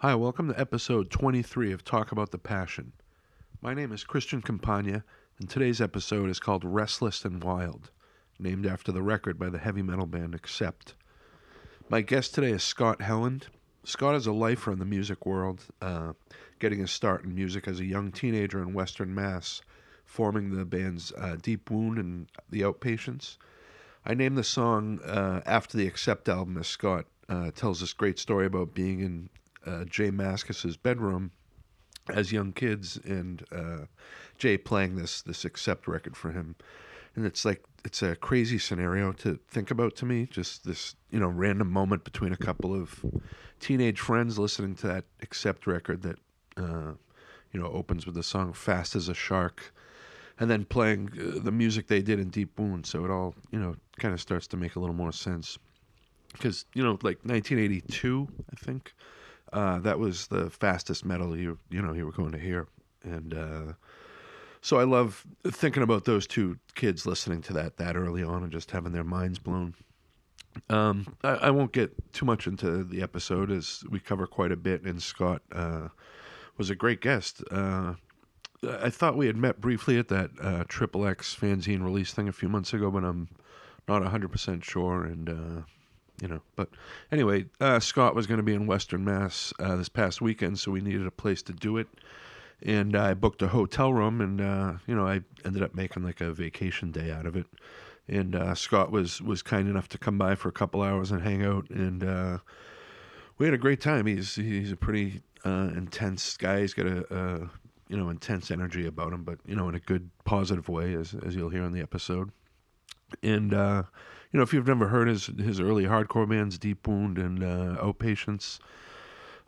Hi, welcome to episode 23 of Talk About the Passion. My name is Christian Campagna, and today's episode is called Restless and Wild, named after the record by the heavy metal band Accept. My guest today is Scott Helland. Scott is a lifer in the music world, uh, getting his start in music as a young teenager in Western Mass, forming the bands uh, Deep Wound and The Outpatients. I named the song uh, after the Accept album as Scott uh, tells this great story about being in uh, Jay Mascis's bedroom as young kids and uh, Jay playing this this Accept record for him. And it's like it's a crazy scenario to think about to me. Just this you know random moment between a couple of teenage friends listening to that Accept record that uh, you know opens with the song "Fast as a Shark." And then playing uh, the music they did in Deep Wound, so it all you know kind of starts to make a little more sense because you know like 1982 i think uh, that was the fastest metal you you know you were going to hear. And uh, so i love thinking about those two kids listening to that that early on and just having their minds blown. Um, I, I won't get too much into the episode as we cover quite a bit. And scott uh, was a great guest. Uh, I thought we had met briefly at that uh, Triple X fanzine release thing a few months ago, but I'm not 100% sure. And, uh, you know, but anyway, uh, Scott was going to be in Western Mass uh, this past weekend, so we needed a place to do it. And I booked a hotel room, and, uh, you know, I ended up making like a vacation day out of it. And uh, Scott was, was kind enough to come by for a couple hours and hang out. And we had a great time. He's, he's a pretty intense guy. He's got a, a you know intense energy about him, but you know in a good positive way, as as you'll hear in the episode. And uh, you know if you've never heard his his early hardcore bands, Deep Wound and uh, Outpatients,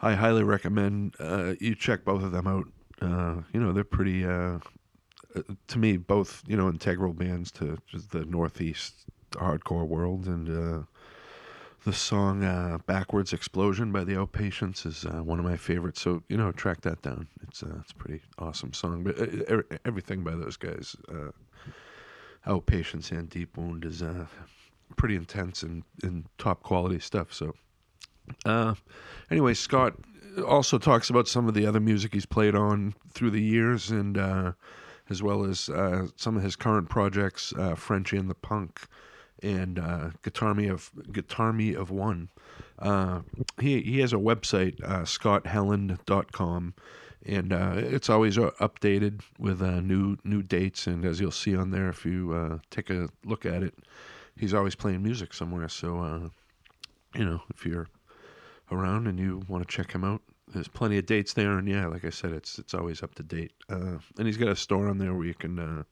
I highly recommend uh, you check both of them out. Uh, you know they're pretty. Uh, to me, both you know integral bands to just the Northeast hardcore world, and uh, the song uh, "Backwards Explosion" by the Outpatients is uh, one of my favorites. So you know, track that down. It's uh, it's a pretty awesome song. But uh, everything by those guys, uh, Outpatients and Deep Wound, is uh, pretty intense and, and top quality stuff. So anyway, Scott also talks about some of the other music he's played on through the years, and as well as some of his current projects, Frenchie and the Punk and uh, Guitar Me of Guitar Me of One. Uh, he he has a website, uh, scotthelland.com, and uh, it's always uh, updated with uh, new new dates. And as you'll see on there, if you uh, take a look at it, he's always playing music somewhere. So you know, if you're around and you want to check him out, there's plenty of dates there. And yeah, like I said, it's it's always up to date. and he's got a store on there where you can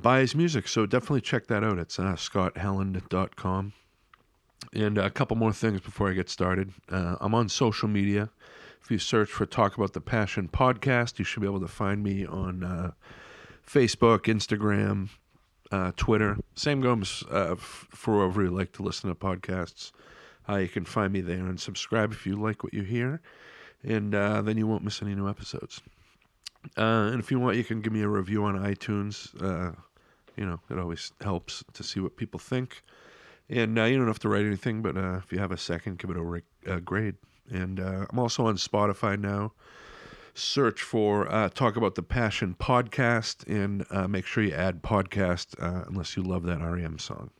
buy his music. So definitely check that out. It's uh, scotthelland.com. And a couple more things before I get started. Uh, I'm on social media. If you search for Talk About the Passion podcast, you should be able to find me on uh, Facebook, Instagram, uh, Twitter. Same goes uh, for wherever you like to listen to podcasts. Uh, you can find me there and subscribe if you like what you hear. And uh, then you won't miss any new episodes. Uh, and if you want, you can give me a review on iTunes. Uh, you know, it always helps to see what people think. And uh, you don't have to write anything, but uh, if you have a second, give it a, a grade. And uh, I'm also on Spotify now. Search for uh, Talk About the Passion podcast and make sure you add podcast unless you love that REM song.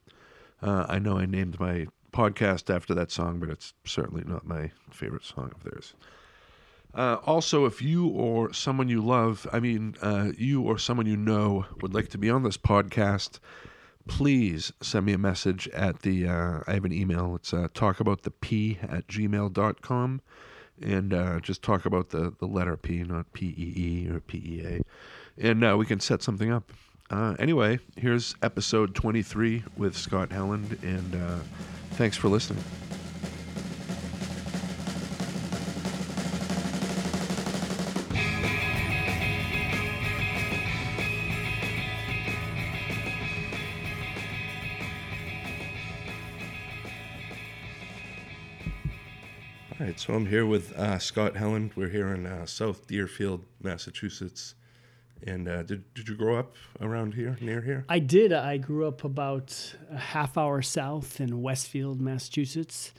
I know I named my podcast after that song, but it's certainly not my favorite song of theirs. Uh, also, if you or someone you love, I mean, uh, you or someone you know would like to be on this podcast, please send me a message at the, uh, I have an email. It's uh, talkaboutthep at gmail.com. And uh, just talk about the, the letter P, not P E E or P E A. And uh, we can set something up. Uh, anyway, here's episode 23 with Scott Helland. And uh, thanks for listening. All right, so I'm here with uh, Scott Helland. We're here in uh, South Deerfield, Massachusetts. And uh, did, did you grow up around here, near here? I did. I grew up about a half hour south in Westfield, Massachusetts.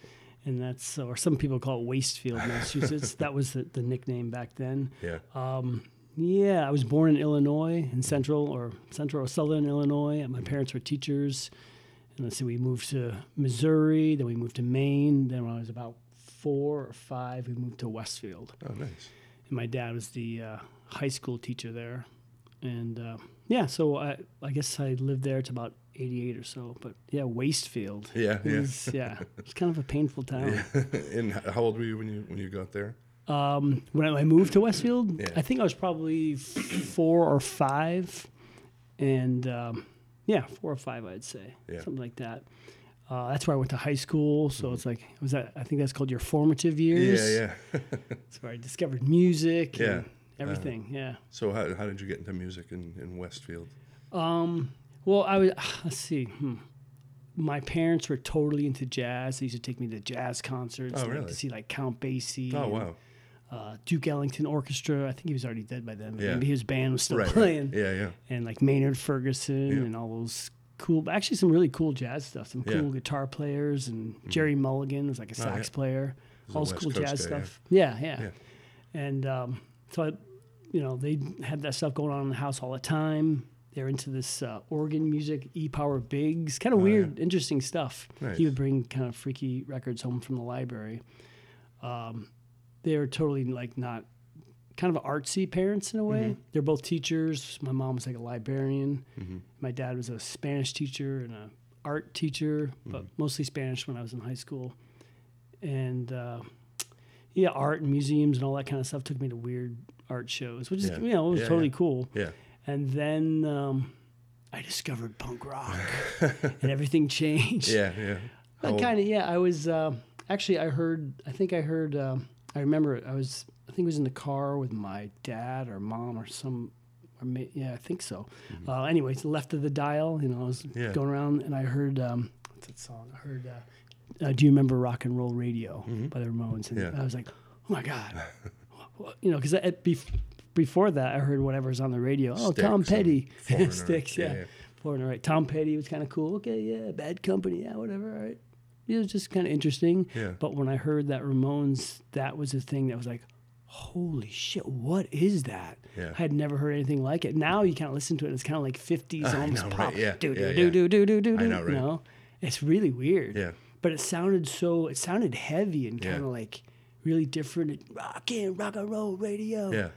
and that's or some people call it Wastefield, Massachusetts. that was the, the nickname back then. Yeah. Um, yeah, I was born in Illinois, in central or central or southern Illinois. And my parents were teachers. And let's see, we moved to Missouri, then we moved to Maine. Then when I was about four or five, we moved to Westfield. Oh, nice. And my dad was the uh, high school teacher there. And uh, yeah, so I, I guess I lived there to about 88 or so. But yeah, Wastefield. Yeah, yeah. was- yeah. It's kind of a painful town. and how old were you when you when you got there? Um, when I moved to Westfield, Yeah. I think I was probably four or five, and um, yeah, four or five, I'd say, Yeah. something like that. Uh, that's where I went to high school, so it's like was that I think that's called your formative years. Mm-hmm. Yeah, yeah. That's where I discovered music Yeah. and everything. yeah. so how how did you get into music in, in Westfield? Um, well, I was let's see. Hmm. My parents were totally into jazz. They used to take me to jazz concerts. Oh, like, really? To see like Count Basie. Oh and, wow. uh, Duke Ellington Orchestra. I think he was already dead by then. but Yeah. Maybe his band was still Right. playing. Yeah, yeah. And like Maynard Ferguson Yeah. and all those cool, actually some really cool jazz stuff. Some Yeah. cool guitar players and Jerry Mulligan was like a Oh, yeah. sax player. All this cool Coast jazz guy, stuff. Yeah, yeah. Yeah. And um, so, I, you know, they had that stuff going on in the house all the time. They're into this uh, organ music, E Power Biggs, kind of Oh, weird, interesting stuff. Nice. He would bring kind of freaky records home from the library. Um, they're totally like not kind of artsy parents in a way. Mm-hmm. They're both teachers. My mom was like a librarian. Mm-hmm. My dad was a Spanish teacher and a art teacher, but Mm-hmm. mostly Spanish when I was in high school. And uh, yeah, art and museums and all that kind of stuff took me to weird art shows, which is Yeah. you know it was Yeah, totally yeah. cool. Yeah. And then um, I discovered punk rock, and everything changed. Yeah, yeah. Kind of yeah. I was uh, actually I heard. I think I heard. Um, I remember it. I was. I think it was in the car with my dad or mom or some. Or may, yeah, I think so. Uh, anyways, left of the dial. You know, I was Mm-hmm. Yeah. going around and I heard. Um, what's that song? I heard. Uh, uh, Do you remember Rock and Roll Radio by the Ramones? And Mm-hmm. Yeah. I was like, oh my god. You know, because bef- before that I heard whatever's on the radio. Oh, Tom Petty, Styx, Yeah, yeah. yeah. Foreigner, right? Tom Petty was kind of cool. Okay, yeah, Bad Company, yeah, whatever, all right. It was just kind of interesting. Yeah. But when I heard that Ramones, that was a thing that was like, holy shit, what is that? Yeah. I had never heard anything like it. Now you kind of listen to it, and it's kind of like 50s I almost know, right, pop. yeah, Do yeah, do yeah. do do do do do. I know, right. You know, it's really weird. Yeah. But it sounded so. It sounded heavy and kind of like really different. Rock and rock and roll radio. Yeah.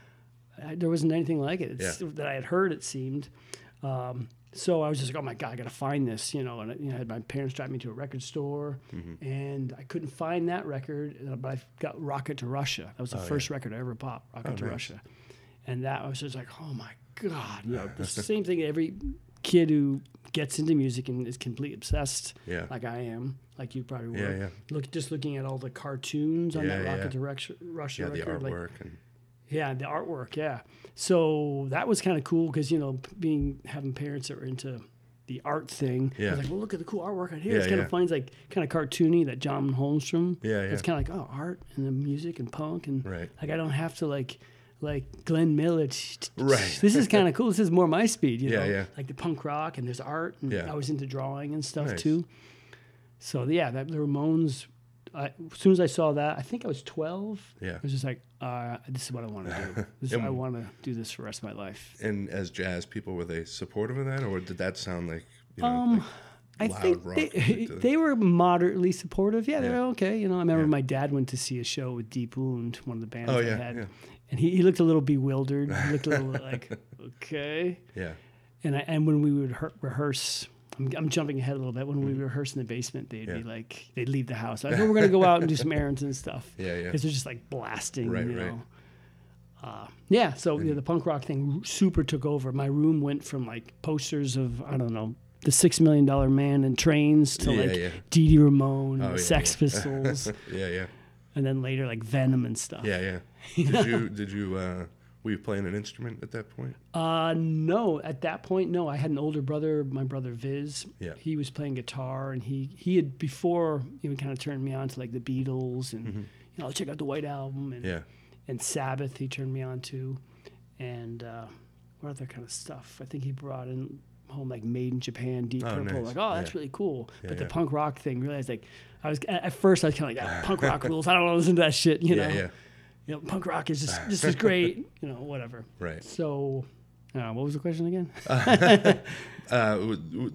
I, there wasn't anything like it it's, Yeah. that I had heard. It seemed. Um, so I was just like, oh my god, I gotta find this, you know. And I, you know, I had my parents drive me to a record store, Mm-hmm. and I couldn't find that record, uh, but I got Rocket to Russia. That was the first record I ever bought, Rocket to Oh, nice. Russia, and that was just like, oh my god, you know, the same thing. Every kid who gets into music and is completely obsessed, Yeah. like I am, like you probably were. Yeah, yeah. Look, just looking at all the cartoons on Yeah, that Rocket yeah. to Russia, Russia Yeah, the record, like, and yeah, the artwork. Yeah, so that was kind of cool because you know, being having parents that were into the art thing. I Yeah. was like, well, look at the cool artwork out here. Yeah, it's kind yeah. of funny. It's like kind of cartoony. That John Holmstrom. Yeah, yeah. It's kind of like oh, art and the music and punk and Right. like I don't have to like like Glenn Miller. Right. This is kind of cool. This is more my speed. You Yeah, know, yeah. like the punk rock and there's art. And Yeah. I was into drawing and stuff Nice. too. So yeah, that the Ramones. I, as soon as I saw that, I think I was 12. Yeah. I was just like, uh, this is what I want to do. This is, I want to do this for the rest of my life. and as jazz people were they supportive of that or did that sound like you know Um, like I think rock they, they were moderately supportive. Yeah, they Yeah. were okay. You know, I remember Yeah. my dad went to see a show with Deep Wound, one of the bands Oh, I had, yeah. and he, he looked a little bewildered. He looked a little like, okay. yeah And I, and when we would rehearse, I'm, I'm jumping ahead a little bit. When we rehearse in the basement, they'd be Mm-hmm. Like, they'd leave the house. Like, oh, we're gonna go out and do some errands and stuff. Yeah, yeah. Because they're just like blasting, Right, you right. know. Uh, yeah, so yeah, the punk rock thing super took over. My room went from like posters of I don't know the Six Million Dollar Man and Trains to Yeah, like yeah. Dee Dee Ramone, Oh, yeah, Sex yeah. Pistols, yeah yeah and then later like Venom and stuff. yeah yeah did you did you uh were you playing an instrument at that point Uh, no, at that point, no. I had an older brother, my brother Viz. Yeah. He was playing guitar, and he he had before you know kind of turned me on to like the Beatles and you know check out the White Album and Mm-hmm. yeah and Sabbath. He turned me on to, and uh, what other kind of stuff? I think he brought in home like Made in Japan, Deep Oh, Purple. nice. Like, oh, that's Yeah. really cool. Yeah, but the yeah. punk rock thing, realized like I was at first I was kind of like, yeah, punk rock rules. I don't want to listen to that shit. You Yeah, know, yeah. You know, punk rock is just this is great. You know, whatever. Right. So, uh, what was the question again? Uh, w- w-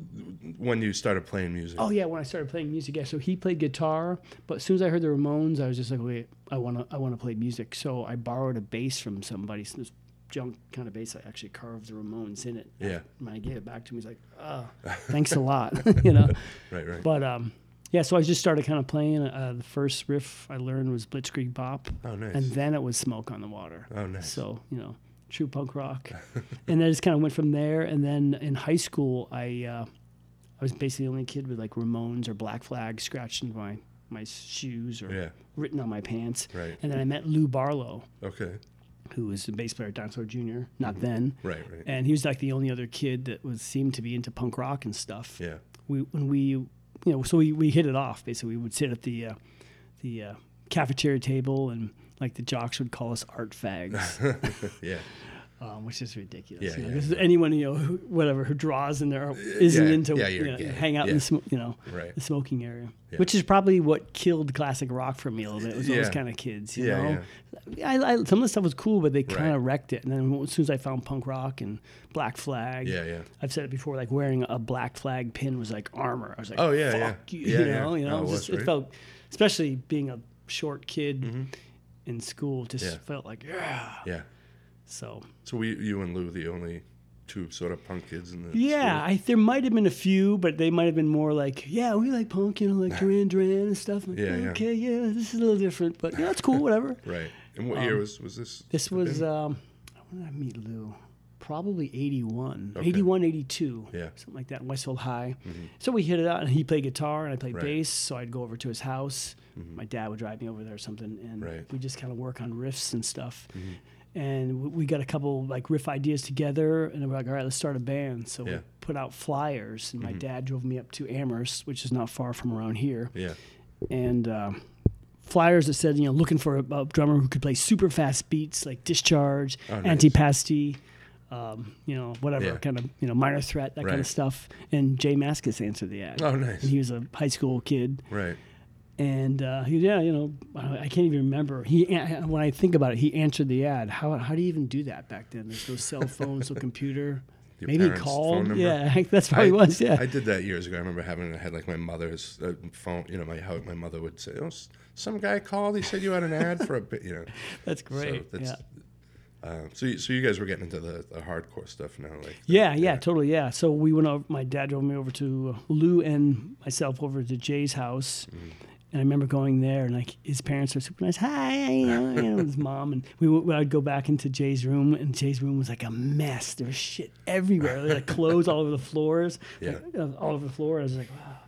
when you started playing music. Oh yeah, when I started playing music, yeah. So he played guitar, but as soon as I heard the Ramones, I was just like, wait, I want to, I want to play music. So I borrowed a bass from somebody, so this junk kind of bass. I actually carved the Ramones in it. Yeah. When I gave it back to him, he's like, oh, thanks a lot, you know. Right, right. But um, yeah. So I just started kind of playing. Uh, the first riff I learned was Blitzkrieg Bop, oh, nice. and then it was Smoke on the Water. oh, nice. So, you know, true punk rock. and I just kind of went from there. And then in high school, I uh, I was basically the only kid with like Ramones or Black Flag scratched into my, my shoes or yeah. written on my pants. Right. And then I met Lou Barlow, Okay. who was the bass player at Dinosaur Jr., not Mm-hmm. then. Right, right. And he was like the only other kid that was seemed to be into punk rock and stuff. yeah. We when we you know so we, we hit it off basically. We would sit at the uh, the uh, cafeteria table and like the jocks would call us art fags. yeah. Um, which is ridiculous. Yeah, you know, yeah, 'cause anyone you know, who, whatever, who draws in there isn't yeah, into yeah, you know, hang out in the smoke, you know, Right. the smoking area, Yeah. which is probably what killed classic rock for me a little bit. It was those Yeah. kind of kids, you Yeah, know. I, I, some of the stuff was cool, but they kind Right. of wrecked it. And then as soon as I found punk rock and Black Flag, Yeah, yeah. I've said it before, like wearing a Black Flag pin was like armor. I was like, Oh, yeah, yeah. fuck you, Yeah, you yeah. know, you know, Oh, it, just, was, it felt, especially being a short kid Mm-hmm. in school, just Yeah. felt like yeah. Yeah. So So we, you and Lou, the only two sort of punk kids in the Yeah, school? I, there might have been a few, but they might have been more like, yeah, we like punk, you know, like Duran Duran and stuff. Like, Yeah, yeah. Okay, yeah, this is a little different, but yeah, it's cool, whatever. Right. And what year was was this? Um, This was, um, when did I meet Lou? Probably 81, Okay. 81, 82, Yeah. something like that in Westfield High. Mm-hmm. So we hit it out, and he played guitar, and I played Right. bass. So I'd go over to his house. My dad would drive me over there or something, and Right. we just kind of work on riffs and stuff. And we- got a couple like riff ideas together, and we're like, all right, let's start a band. So Yeah. we put out flyers, and my dad drove me up to Amherst, which is not far from around here, Yeah. and um, flyers that said, you know, looking for a, a drummer who could play super fast beats like Discharge, Oh, nice. Antipasti, um, you know, whatever Yeah. kind of, you know, minor threat, that kind of stuff. And Jay Mascis answered the ad. Oh, nice. And he was a high school kid. Right. And uh, he, yeah, you know, I can't even remember. He, when I think about it, he answered the ad. How, how do you even do that back then? There's no cell phones, no computer. Your Maybe he called. Yeah, that's probably I, was. Yeah. I did that years ago. I remember having I had like my mother's uh, phone. You know, my how my mother would say, "Oh, some guy called. He said you had an ad for a bit." You know. that's great. So that's, yeah. Uh, so you, so you guys were getting into the, the hardcore stuff now, like the- Yeah, yeah, totally, yeah. So we went over. My dad drove me over to Lou and myself over to Jay's house, Mm-hmm. And I remember going there, and like his parents were super nice. Hi, you know, you know, his mom, and we would I'd go back into Jay's room, and Jay's room was like a mess. There was shit everywhere. There were like clothes all over the floors, like, uh, all over the floor. I was like, wow.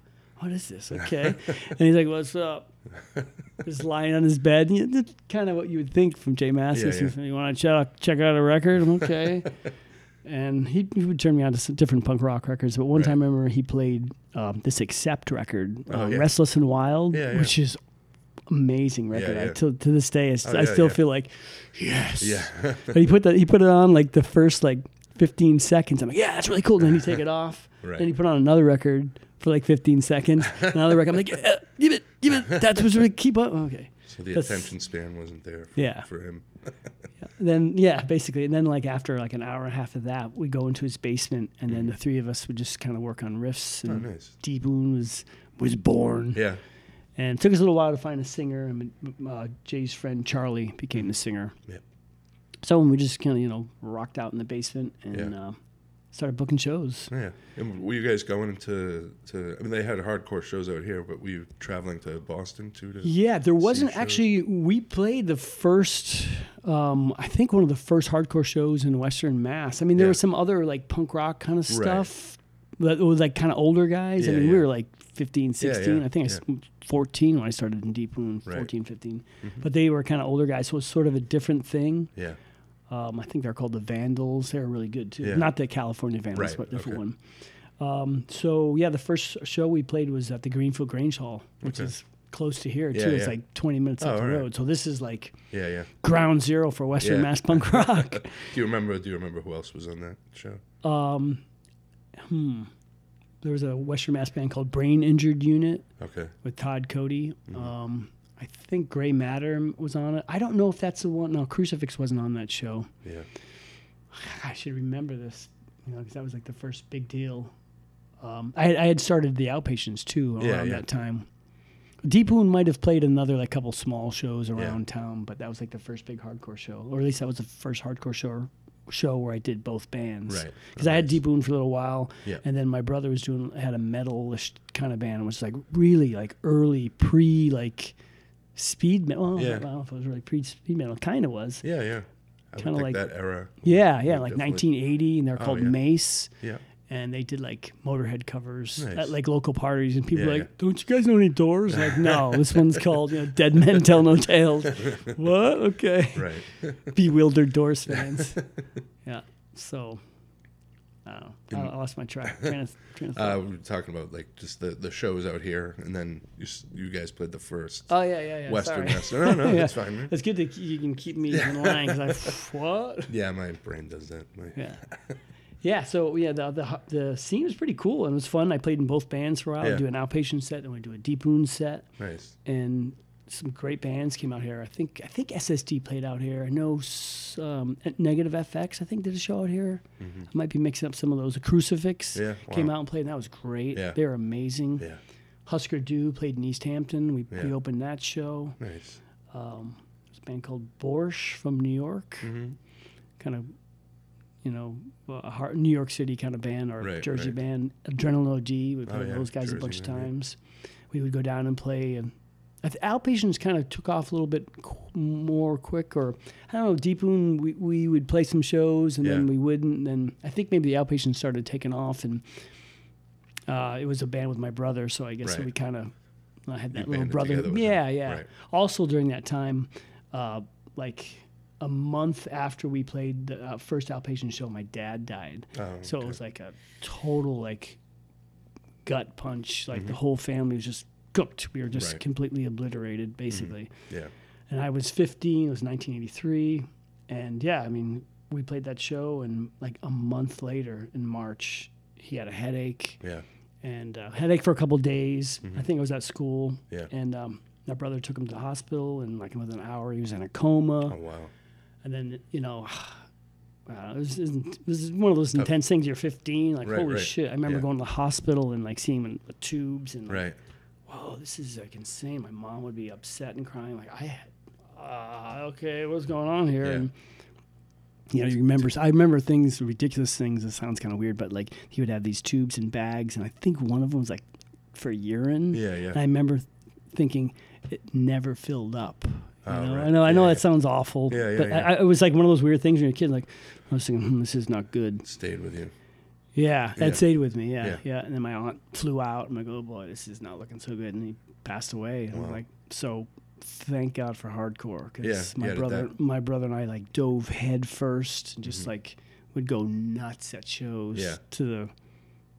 What is this? Okay, and he's like, "What's up?" Just lying on his bed. Know, that's kind of what you would think from Jay Mascis. Yeah, yeah. You want to check check out a record? I'm okay and he, he would turn me on to different punk rock records. But one Right. time, I remember he played um, this Accept record, Oh, uh, yeah. "Restless and Wild," Yeah, yeah. which is amazing record. I, till to this day, I, Oh, I still feel like yes. Yeah. but he put that he put it on like the first like 15 seconds. I'm like, yeah, that's really cool. then he take it off. Right. Then he put on another record for like 15 seconds. Another record. I'm like, yeah, give it, give it. That's what's really keep up. Okay. So the That's- attention span wasn't there. For, Yeah. For him. then yeah, basically, and then like after like an hour and a half of that, we go into his basement, and then the three of us would just kind of work on riffs. Oh, And nice. Deep Wound was was born, Yeah. and it took us a little while to find a singer. And uh, Jay's friend Charlie became the singer. Yep. So we just kind of you know rocked out in the basement and Yeah. uh, started booking shows. Yeah. And were you guys going into to? I mean, they had hardcore shows out here, but were you traveling to Boston too? To, Yeah, there wasn't actually. We played the first, um, I think one of the first hardcore shows in Western Mass. I mean, there Yeah. was some other like punk rock kind of Right. stuff that was like kind of older guys. I Yeah, mean, we were like 15, 16. yeah, I think I was 14 when I started in Deep Wound, Right. 14, 15. But they were kind of older guys, so it was sort of a different thing. Yeah. Um, I think they're called the Vandals. They're really good too. Yeah. Not the California Vandals, Right, but different okay. one. Um, so yeah, the first show we played was at the Greenfield Grange Hall, which Okay. is close to here Yeah, too. It's like 20 minutes Oh, up the right. road. So this is like Yeah. Yeah. ground zero for Western. Mass punk rock. Do you remember? Do you remember who else was on that show? Hmm. there was a Western Mass band called Brain Injured Unit Okay. with Todd Cody. Mm-hmm. Um, I think Gray Matter was on it. I don't know if that's the one. No, Crucifix wasn't on that show. Yeah. I should remember this, you know, because that was like the first big deal. Um, I, had- I had started the Outpatients too around Yeah, yeah. that time. Deep Wound might have played another like couple small shows around town, but that was like the first big hardcore show, or at least that was the first hardcore show show where I did both bands. Right. Because I had Nice. Deep Wound for a little while, Yeah. and then my brother was doing had a metalish kind of band, which was like really like early pre like speed metal. Oh, yeah. I don't know if it was really pre speed metal. Kind of was. Yeah, yeah. Kinda like- that era. Yeah, yeah, like definitely- 1980, and they're Oh, called yeah. Mace, Yeah. and they did like Motorhead covers Nice. at like local parties, and people Yeah, like. "Don't you guys know any Doors?" Like, no, this one's called you know, "Dead Men Tell No Tales." what? Okay, Right. bewildered Doors fans. yeah, so I don't. I, lost my track. Train of, train of Uh, we were talking about like just the, the shows out here, and then you you guys played the first oh yeah, yeah, yeah. Western sorry. Western. No, no, Yeah. that's fine. Man. It's good that you can keep me in line because I what? Yeah, my brain does that. My, Yeah. Yeah, so yeah, the, the the scene was pretty cool and it was fun. I played in both bands for a while. Yeah. I'd do an outpatient set, and we do a deep wound set, Nice. and some great bands came out here. I think I think SSD played out here. I know um, Negative FX. I think did a show out here. I might be mixing up some of those. The Crucifix Mm-hmm. Yeah, came wow. out and played. And that was great. Yeah. They were amazing. Yeah. Husker Du played in East Hampton. We, we opened that show. Nice. Um, there's a band called Borsch from New York. Mm-hmm. Kind of, you know, a hard, New York City kind of band or Right, Jersey right. band. Adrenaline OD. We Oh, played yeah, those guys a Jersey bunch of yeah. times. We would go down and play. And Outpatients kind of took off a little bit qu- more quick, or I don't know. Deep Wound, we, we would play some shows and then we wouldn't. And then I think maybe the Outpatients started taking off, and uh, it was a band with my brother, so I guess so we kind of I had that You little brother. Yeah, him. yeah. Right. Also during that time, uh, like a month after we played the uh, first outpatient show, my dad died. Oh, So it was like a total like gut punch. Like the whole family was just cooked. We were just Mm-hmm. Right. completely obliterated, basically. yeah. And I was 15. It was 1983, and yeah, I mean, we played that show, and like a month later in March, he had a headache Yeah. and uh, headache for a couple days. I think I was at school, Mm-hmm. Yeah. and um, my brother took him to the hospital, and like within an hour, he was in a coma. Oh wow. And then you know, uh, it, was, it was one of those intense things. You're 15, like Right, holy right. shit! I remember Yeah. going to the hospital and like seeing him in the tubes and like, Right. Whoa, this is like insane. My mom would be upset and crying, like I had, uh, okay, what's going on here? Yeah. And you know, you remember. I remember things, ridiculous things. It sounds kind of weird, but like he would have these tubes and bags, and I think one of them was like for urine. Yeah, yeah. And I remember thinking it never filled up. You Oh, know? right. I know, I know Yeah, that yeah. sounds awful, Yeah, yeah, but yeah. I, I, it was like one of those weird things when you're a kid. Like I was thinking, hmm, this is not good. Stayed with you. Yeah, that Yeah. stayed with me. Yeah, Yeah. yeah, And then my aunt flew out. I'm like, oh boy, this is not looking so good. And he passed away. And Wow. like, so thank God for hardcore because Yeah, my yeah, brother, my brother and I like dove head first and just Mhm. like would go nuts at shows Yeah. to the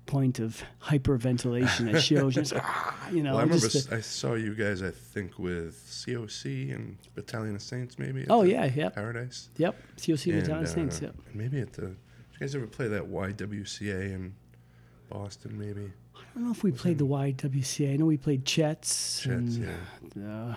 point of hyperventilation at shows. Just ah, you know, well, I remember I saw you guys. I think with COC and Battalion of Saints, maybe. oh yeah, yep, Paradise. yep. COC And, Battalion of Saints. uh, Yep. maybe at the. You guys ever play that YWCA in Boston? Maybe. I don't know if we played the YWCA. I know we played Chet's. Jets, and, yeah. uh,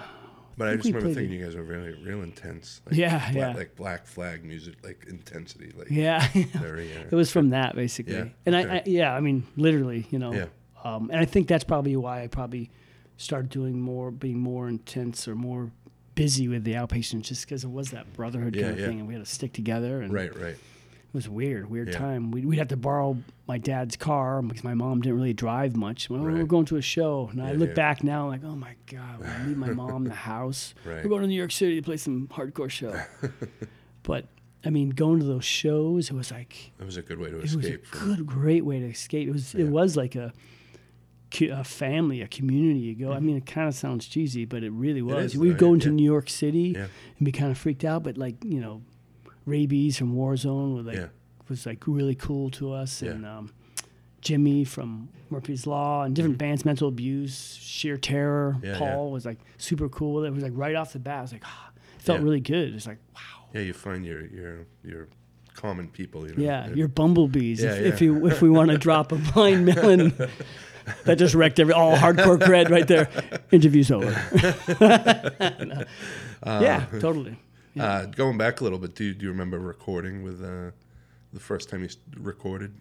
But I, think just remember thinking you guys were really real intense. Like Yeah, bla- yeah. Like Black Flag music, like intensity, like yeah. very. Uh, It was from that basically, Yeah, and I, okay. I, yeah, I mean, literally, you know, Yeah. um, and I think that's probably why I probably started doing more, being more intense or more busy with the outpatients, just because it was that brotherhood Yeah, kind of yeah. thing, and we had to stick together, and right, right. It was weird, weird Yeah. time. We'd, we'd have to borrow my dad's car because my mom didn't really drive much. Well, We were going to a show, and I look yeah. back now, like, oh my god, I leave my mom in the house. Right. We're going to New York City to play some hardcore show, but. I mean, going to those shows, it was like That was a good way to escape. it was a good, great way to escape. It was it was like a, a family, a community. You go. I Mhm. mean, it kind of sounds cheesy, but it really was. We'd go yeah, into yeah. New York City Yeah. and be kind of freaked out, but like you know, Raybeez from Warzone was like Yeah. was like really cool to us, Yeah. and um, Jimmy from Murphy's Law and different bands, Mental Abuse, Sheer Terror. Mm-hmm. Yeah, Paul yeah. was like super cool. With it It was like right off the bat. I was like, ah, it felt Yeah. really good. It's like wow. Yeah, you find your your your common people. You know? Yeah, you're bumblebees. Yeah, if, if you if we want to drop a blind melon, that just wrecked every all hardcore cred right there. Interview's over. No. yeah, totally. Uh, going back a little bit, do you, do you remember recording with uh, the first time you recorded?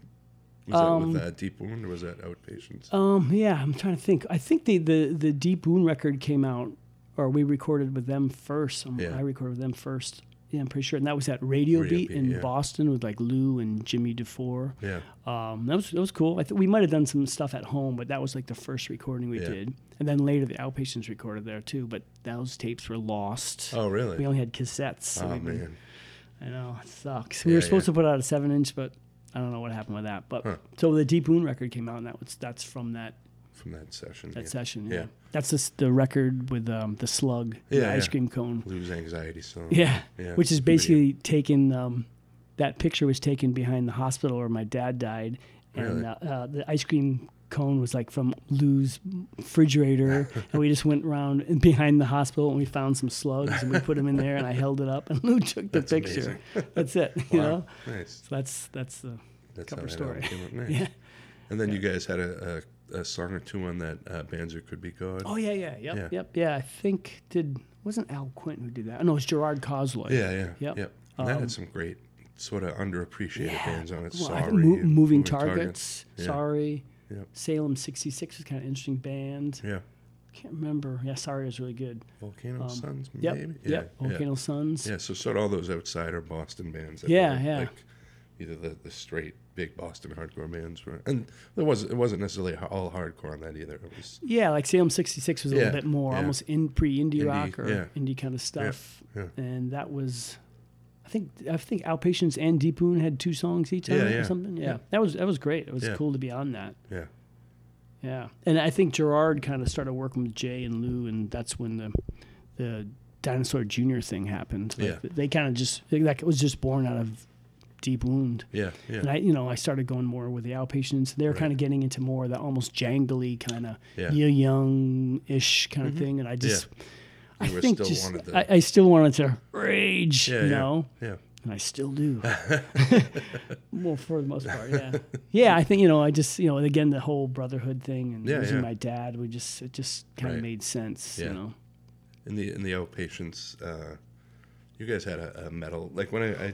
Was that with uh, Deep Wound or was that Outpatients? Um, yeah, I'm trying to think. I think the the the Deep Wound record came out, or we recorded with them first. Um, Yeah. I recorded with them first. Yeah, I'm pretty sure, and that was at Radio, Radio Beat, Beat, in yeah. Boston with like Lou and Jimmy DeFore. yeah, Um, that was that was cool. I think we might have done some stuff at home, but that was like the first recording we Yeah. did, and then later the outpatients recorded there too. But those tapes were lost. Oh, really? We only had cassettes. So oh man. I know it sucks. We Yeah, were supposed to put out a seven inch, but I don't know what happened with that. But Huh. so the Deep Wound record came out, and that was that's from that From that session. that yeah. session. Yeah, Yeah. that's this, the record with um, the slug, the Yeah, ice yeah. cream cone. Lose anxiety song. Yeah, Yeah, which is basically taken. Um, that picture was taken behind the hospital where my dad died, and Really? uh, uh, the ice cream cone was like from Lou's refrigerator, and we just went around behind the hospital and we found some slugs and we put them in there, and I held it up, and Lou took the That's picture. That's it. You know, Nice. so that's that's the That's cover story. album came out. Nice. yeah. And then you guys had a, a, a song or two on that uh, Bands That Could Be God. Oh yeah, yeah, yep, Yeah. yep, yeah. I think did wasn't Al Quinton who did that? No, it was Gerard Cosloy. Yeah, yeah, Yep. yep. And that Um, had some great sort of underappreciated Yeah. bands on it. Well, Sorry, Mo- and moving, targets. Yeah. Sorry. Yep. Salem '66 was kind of interesting band. Yeah, Can't remember. Yeah, Sorry was really good. Volcano Um, Suns, maybe. Yep. Yeah, Volcano Suns. Yeah, so sort of all those outsider Boston bands. That Yeah, yeah. Like either the, the straight big Boston hardcore bands were, and there was it wasn't necessarily all hardcore on that either. It was Yeah, like Salem '66 was a Yeah, little bit more yeah. almost in pre-indie rock or yeah. indie kind of stuff. yeah. And that was, I think, I think Outpatients and Deep Wound had two songs each on Yeah, it yeah. or something. Yeah. That was that was great. It was cool to be on that. yeah, Yeah, and I think Gerard kind of started working with Jay and Lou, and that's when the the Dinosaur Junior thing happened. Like, Yeah. they kind of just like it was just born out of deep wound. yeah, yeah, And I, you know, I started going more with the outpatients. They're Right. kind of getting into more of that almost jangly kind of Yeah. Neil Young-ish kind of thing, and I just, I think still just I, I still wanted to rage, Yeah, you yeah. know, yeah. and I still do. well, for the most part, yeah, yeah. I think you know, I just you know, again, the whole brotherhood thing and Yeah, losing yeah. my dad, we just it just kind of Right. made sense, Yeah. you know. in the in the outpatients, uh, you guys had a, a metal like when I, I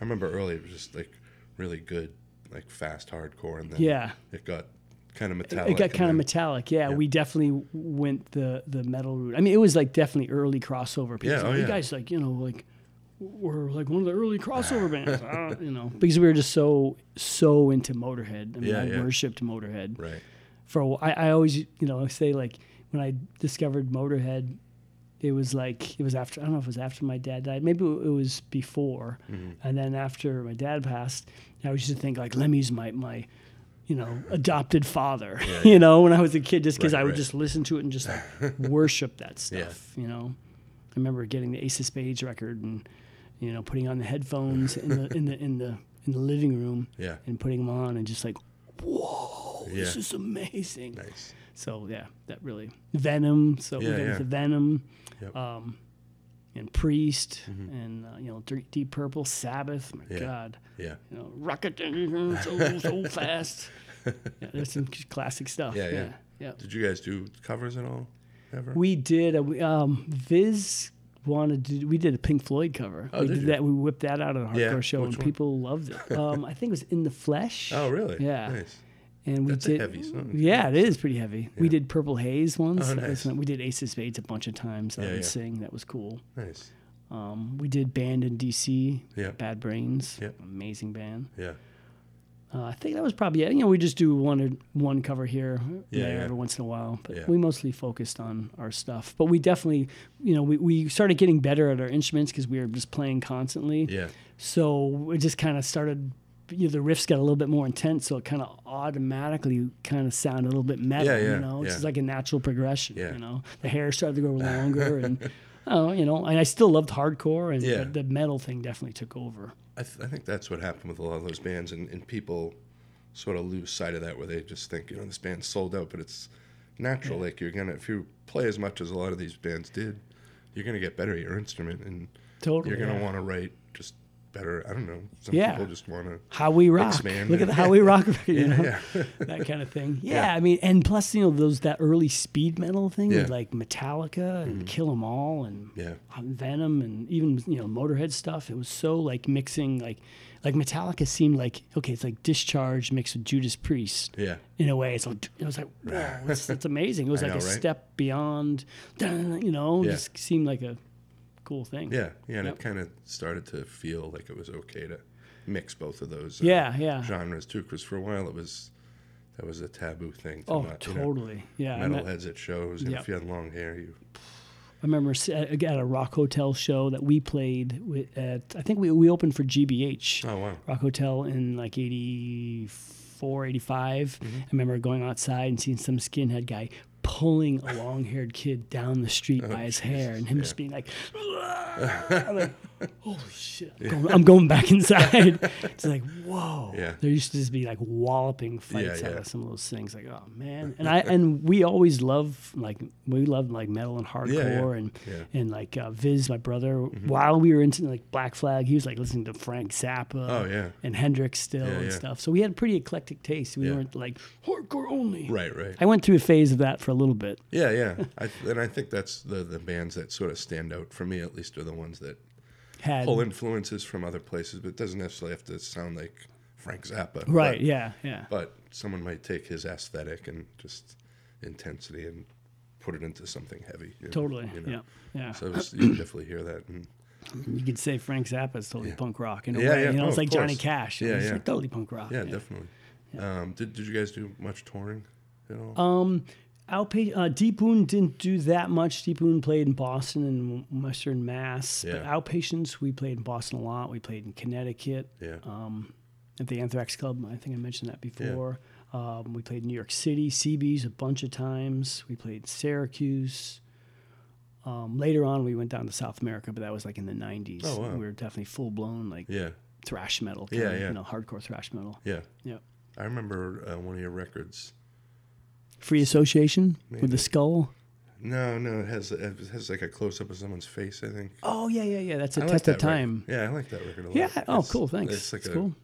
I remember early it was just like really good like fast hardcore and then Yeah. it got kind of metallic. It got kind of metallic, yeah, Yeah. We definitely went the the metal route. I mean, it was like definitely early crossover. People Yeah, oh, you yeah. guys like you know like we're like one of the early crossover bands, uh, you know, because we were just so so into Motorhead. I mean, Yeah, I worshipped Motorhead. Right. For a wh- I, I always you know say like when I discovered Motorhead, it was like it was after I don't know if it was after my dad died, maybe it was before, Mm-hmm. and then after my dad passed, I used to think like Lemmy's my my you know, adopted father, Yeah, you know, when I was a kid, just because Right, I would right. just listen to it and just like, worship that Yeah. stuff, you know. I remember getting the Ace of Spades record and, you know, putting on the headphones in the in the in the in the living room Yeah. and putting them on and just like, whoa, this is amazing. Nice. So yeah, that really Venom. So we Yeah, got yeah. into Venom, Yep. Mm-hmm. um, and Priest, and uh, you know Deep, Deep Purple, Sabbath. My Yeah. God, Yeah. you know, rocket so so fast. Yeah, there's some classic stuff. Yeah, Yeah, yeah. yeah. Did you guys do covers at all? Ever? We did. Uh, we, um, Viz wanted to. We did a Pink Floyd cover. Oh, we did did you? that. We whipped that out at a hardcore Yeah, show, which and one? people loved it. Um, I think it was In the Flesh. oh, really? Yeah. Nice. And we That's did. heavy song. Yeah, it is pretty heavy. We did Purple Haze once. Oh, nice. we did Ace of Spades a bunch of times. I Yeah, would yeah. sing. That was cool. Nice. Um, we did Band in DC. Yeah. Bad Brains. Yeah. Amazing band. Yeah. Uh, I think that was probably it. You know, we just do one or one cover here, Yeah, there yeah. every once in a while. But Yeah. we mostly focused on our stuff. But we definitely, you know, we, we started getting better at our instruments because we were just playing constantly. Yeah. So it just kind of started. You know, the riffs got a little bit more intense, so it kind of automatically kind of sounded a little bit metal. Yeah, yeah, you know, it's yeah. just like a natural progression. Yeah. You know, the hair started to grow longer, and oh, you know, and I still loved hardcore, and but the metal thing definitely took over. I, th- I think that's what happened with a lot of those bands, and, and people sort of lose sight of that, where they just think, you know, this band's sold out, but it's natural. Like you're gonna, if you play as much as a lot of these bands did, you're gonna get better at your instrument, and Totally, you're gonna want to write better. I don't know. Some Yeah. people just want to. how we rock. X-Man Look at the how we rock, you Yeah, know, yeah. that kind of thing. Yeah, Yeah. I mean, and plus, you know, those that early speed metal thing with like Metallica and mm-hmm. Kill 'Em All and Yeah. Uh, Venom and even you know Motorhead stuff. It was so like mixing like like Metallica seemed like okay, it's like Discharge mixed with Judas Priest Yeah. in a way. It's like it was like wow, it's, it's amazing. It was I like know, a right? step beyond, you know, just seemed like a cool thing. Yeah. Yeah. And Yep. it kind of started to feel like it was okay to mix both of those. uh, Yeah, yeah. Genres too, because for a while it was that was a taboo thing. To Oh, not, you know, totally. Yeah. Metalheads at shows, and Yep. if you had long hair, you I remember at at a Rock Hotel show that we played at. I think we we opened for GBH. oh wow, Rock Hotel in like 84, 85. Mm-hmm. I remember going outside and seeing some skinhead guy pulling a long haired kid down the street by his hair and him just being like, I'm like, holy shit. I'm going, I'm going back inside. it's like, whoa. Yeah. There used to just be like walloping fights Yeah, out yeah. of some of those things. Like, oh man. And I and we always love like we loved like metal and hardcore and Yeah. Mm-hmm. and like uh, Viz, my brother, while we were into like Black Flag, he was like listening to Frank Zappa Oh, yeah. and Hendrix still Yeah, and yeah. stuff. So we had a pretty eclectic taste. We Yeah. weren't like hardcore only. right, right. I went through a phase of that for a little bit. Yeah, yeah. I, and I think that's the the bands that sort of stand out for me, at least, are the ones that Had pull influences from other places, but it doesn't necessarily have to sound like Frank Zappa. right, But, yeah, yeah. But someone might take his aesthetic and just intensity and put it into something heavy. you know, Totally. you know. Yeah. Yeah. So it's, you can definitely hear that. And you could say Frank Zappa is totally punk rock in a Yeah, way. yeah. You know, Oh, it's like Johnny. Cash. Yeah, it's yeah. like totally punk rock. yeah, definitely. Um, did, did you guys do much touring at all? Um, outpa- uh, Deep Wound didn't do that much. Deep Wound played in Boston and Western Mass. But Outpatients, we played in Boston a lot. We played in Connecticut. yeah. um, at the Anthrax Club. I think I mentioned that before. Um, we played New York City, CB's a bunch of times. We played Syracuse. Um, later on, we went down to South America, but that was like in the '90s. Oh, wow. We were definitely full blown like yeah. thrash metal, Yeah, kinda, yeah. you know, hardcore thrash metal. Yeah. Yeah. I remember uh, one of your records. Free Association with the skull. No, no, it has it has like a close up of someone's face. I think. Oh yeah, yeah, yeah. That's a I like test that of time. Record. Yeah, I like that record a lot. Yeah. Oh, It's- cool. Thanks. It's like It's a cool.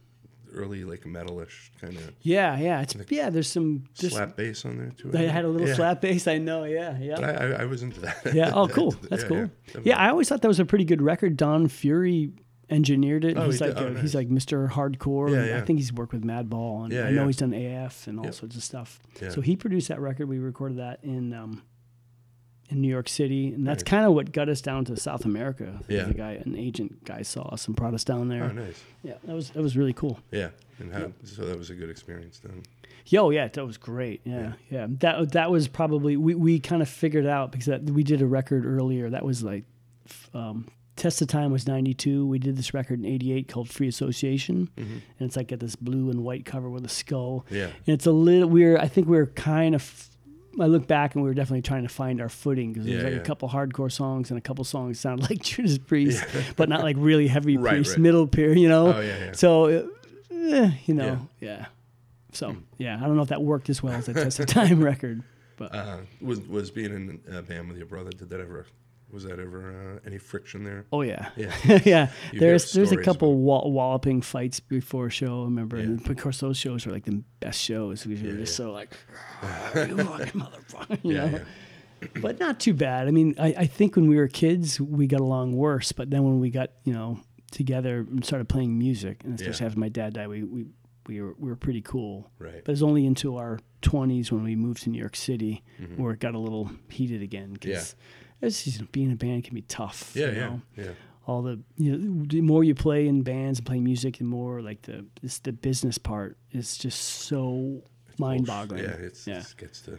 early like metalish kind of Yeah, yeah. It's yeah. There's some. There's, slap bass on there too. I They had a little yeah. slap bass. I know. Yeah, yeah. I, I, I was into that. Yeah. Oh, cool. That's Yeah, cool. yeah, Yeah. I always thought that was a pretty good record. Don Fury engineered it. Oh, he's he like did? A- nice. he's like Mr. Hardcore. Yeah, and I think he's worked with Madball, and Yeah, I know yeah. he's done AF and all sorts of stuff. Yeah. So he produced that record. We recorded that in um, in New York City, and that's Nice. kind of what got us down to South America. Yeah. the guy, an agent guy, saw us and brought us down there. Oh, nice. Yeah, that was that was really cool. Yeah, and how, so that was a good experience then. Yo, yeah, that was great. Yeah, yeah. That that was probably we, we kind of figured out because that, we did a record earlier. That was like um, Test of Time was ninety two. We did this record in eighty eight called Free Association, and it's like got this blue and white cover with a skull. Yeah. and it's a little we're I think we are kind of. I look back and we were definitely trying to find our footing because Yeah, there's like yeah. a couple hardcore songs and a couple songs sound like Judas Priest, but not like really heavy Right, Priest, right. middle period, you know. Oh, yeah, yeah. So, uh, eh, you know, yeah. So yeah, I don't know if that worked as well as a Test of Time record, but Uh, was was being in a band with your brother? Did that ever? Was that ever uh, any friction there? oh yeah, Yeah. yeah. You There's there's a couple wa- walloping fights before a show. I remember, Yeah. and of course those shows were like the best shows because you're Yeah, just yeah. so like, you fucking motherfucker, you Yeah, know. yeah. But not too bad. I mean, I, I think when we were kids we got along worse, but then when we got you know together and started playing music, and especially Yeah. after my dad died, we we we were we were pretty cool. Right. But it was only into our 20s when we moved to New York City Mm-hmm. where it got a little heated again. Because it's just, being in a band can be tough. Yeah, you yeah, know? yeah. All the you know, the more you play in bands and play music, the more like the this, the business part is just so mind-boggling. Yeah, it's, yeah. it gets to.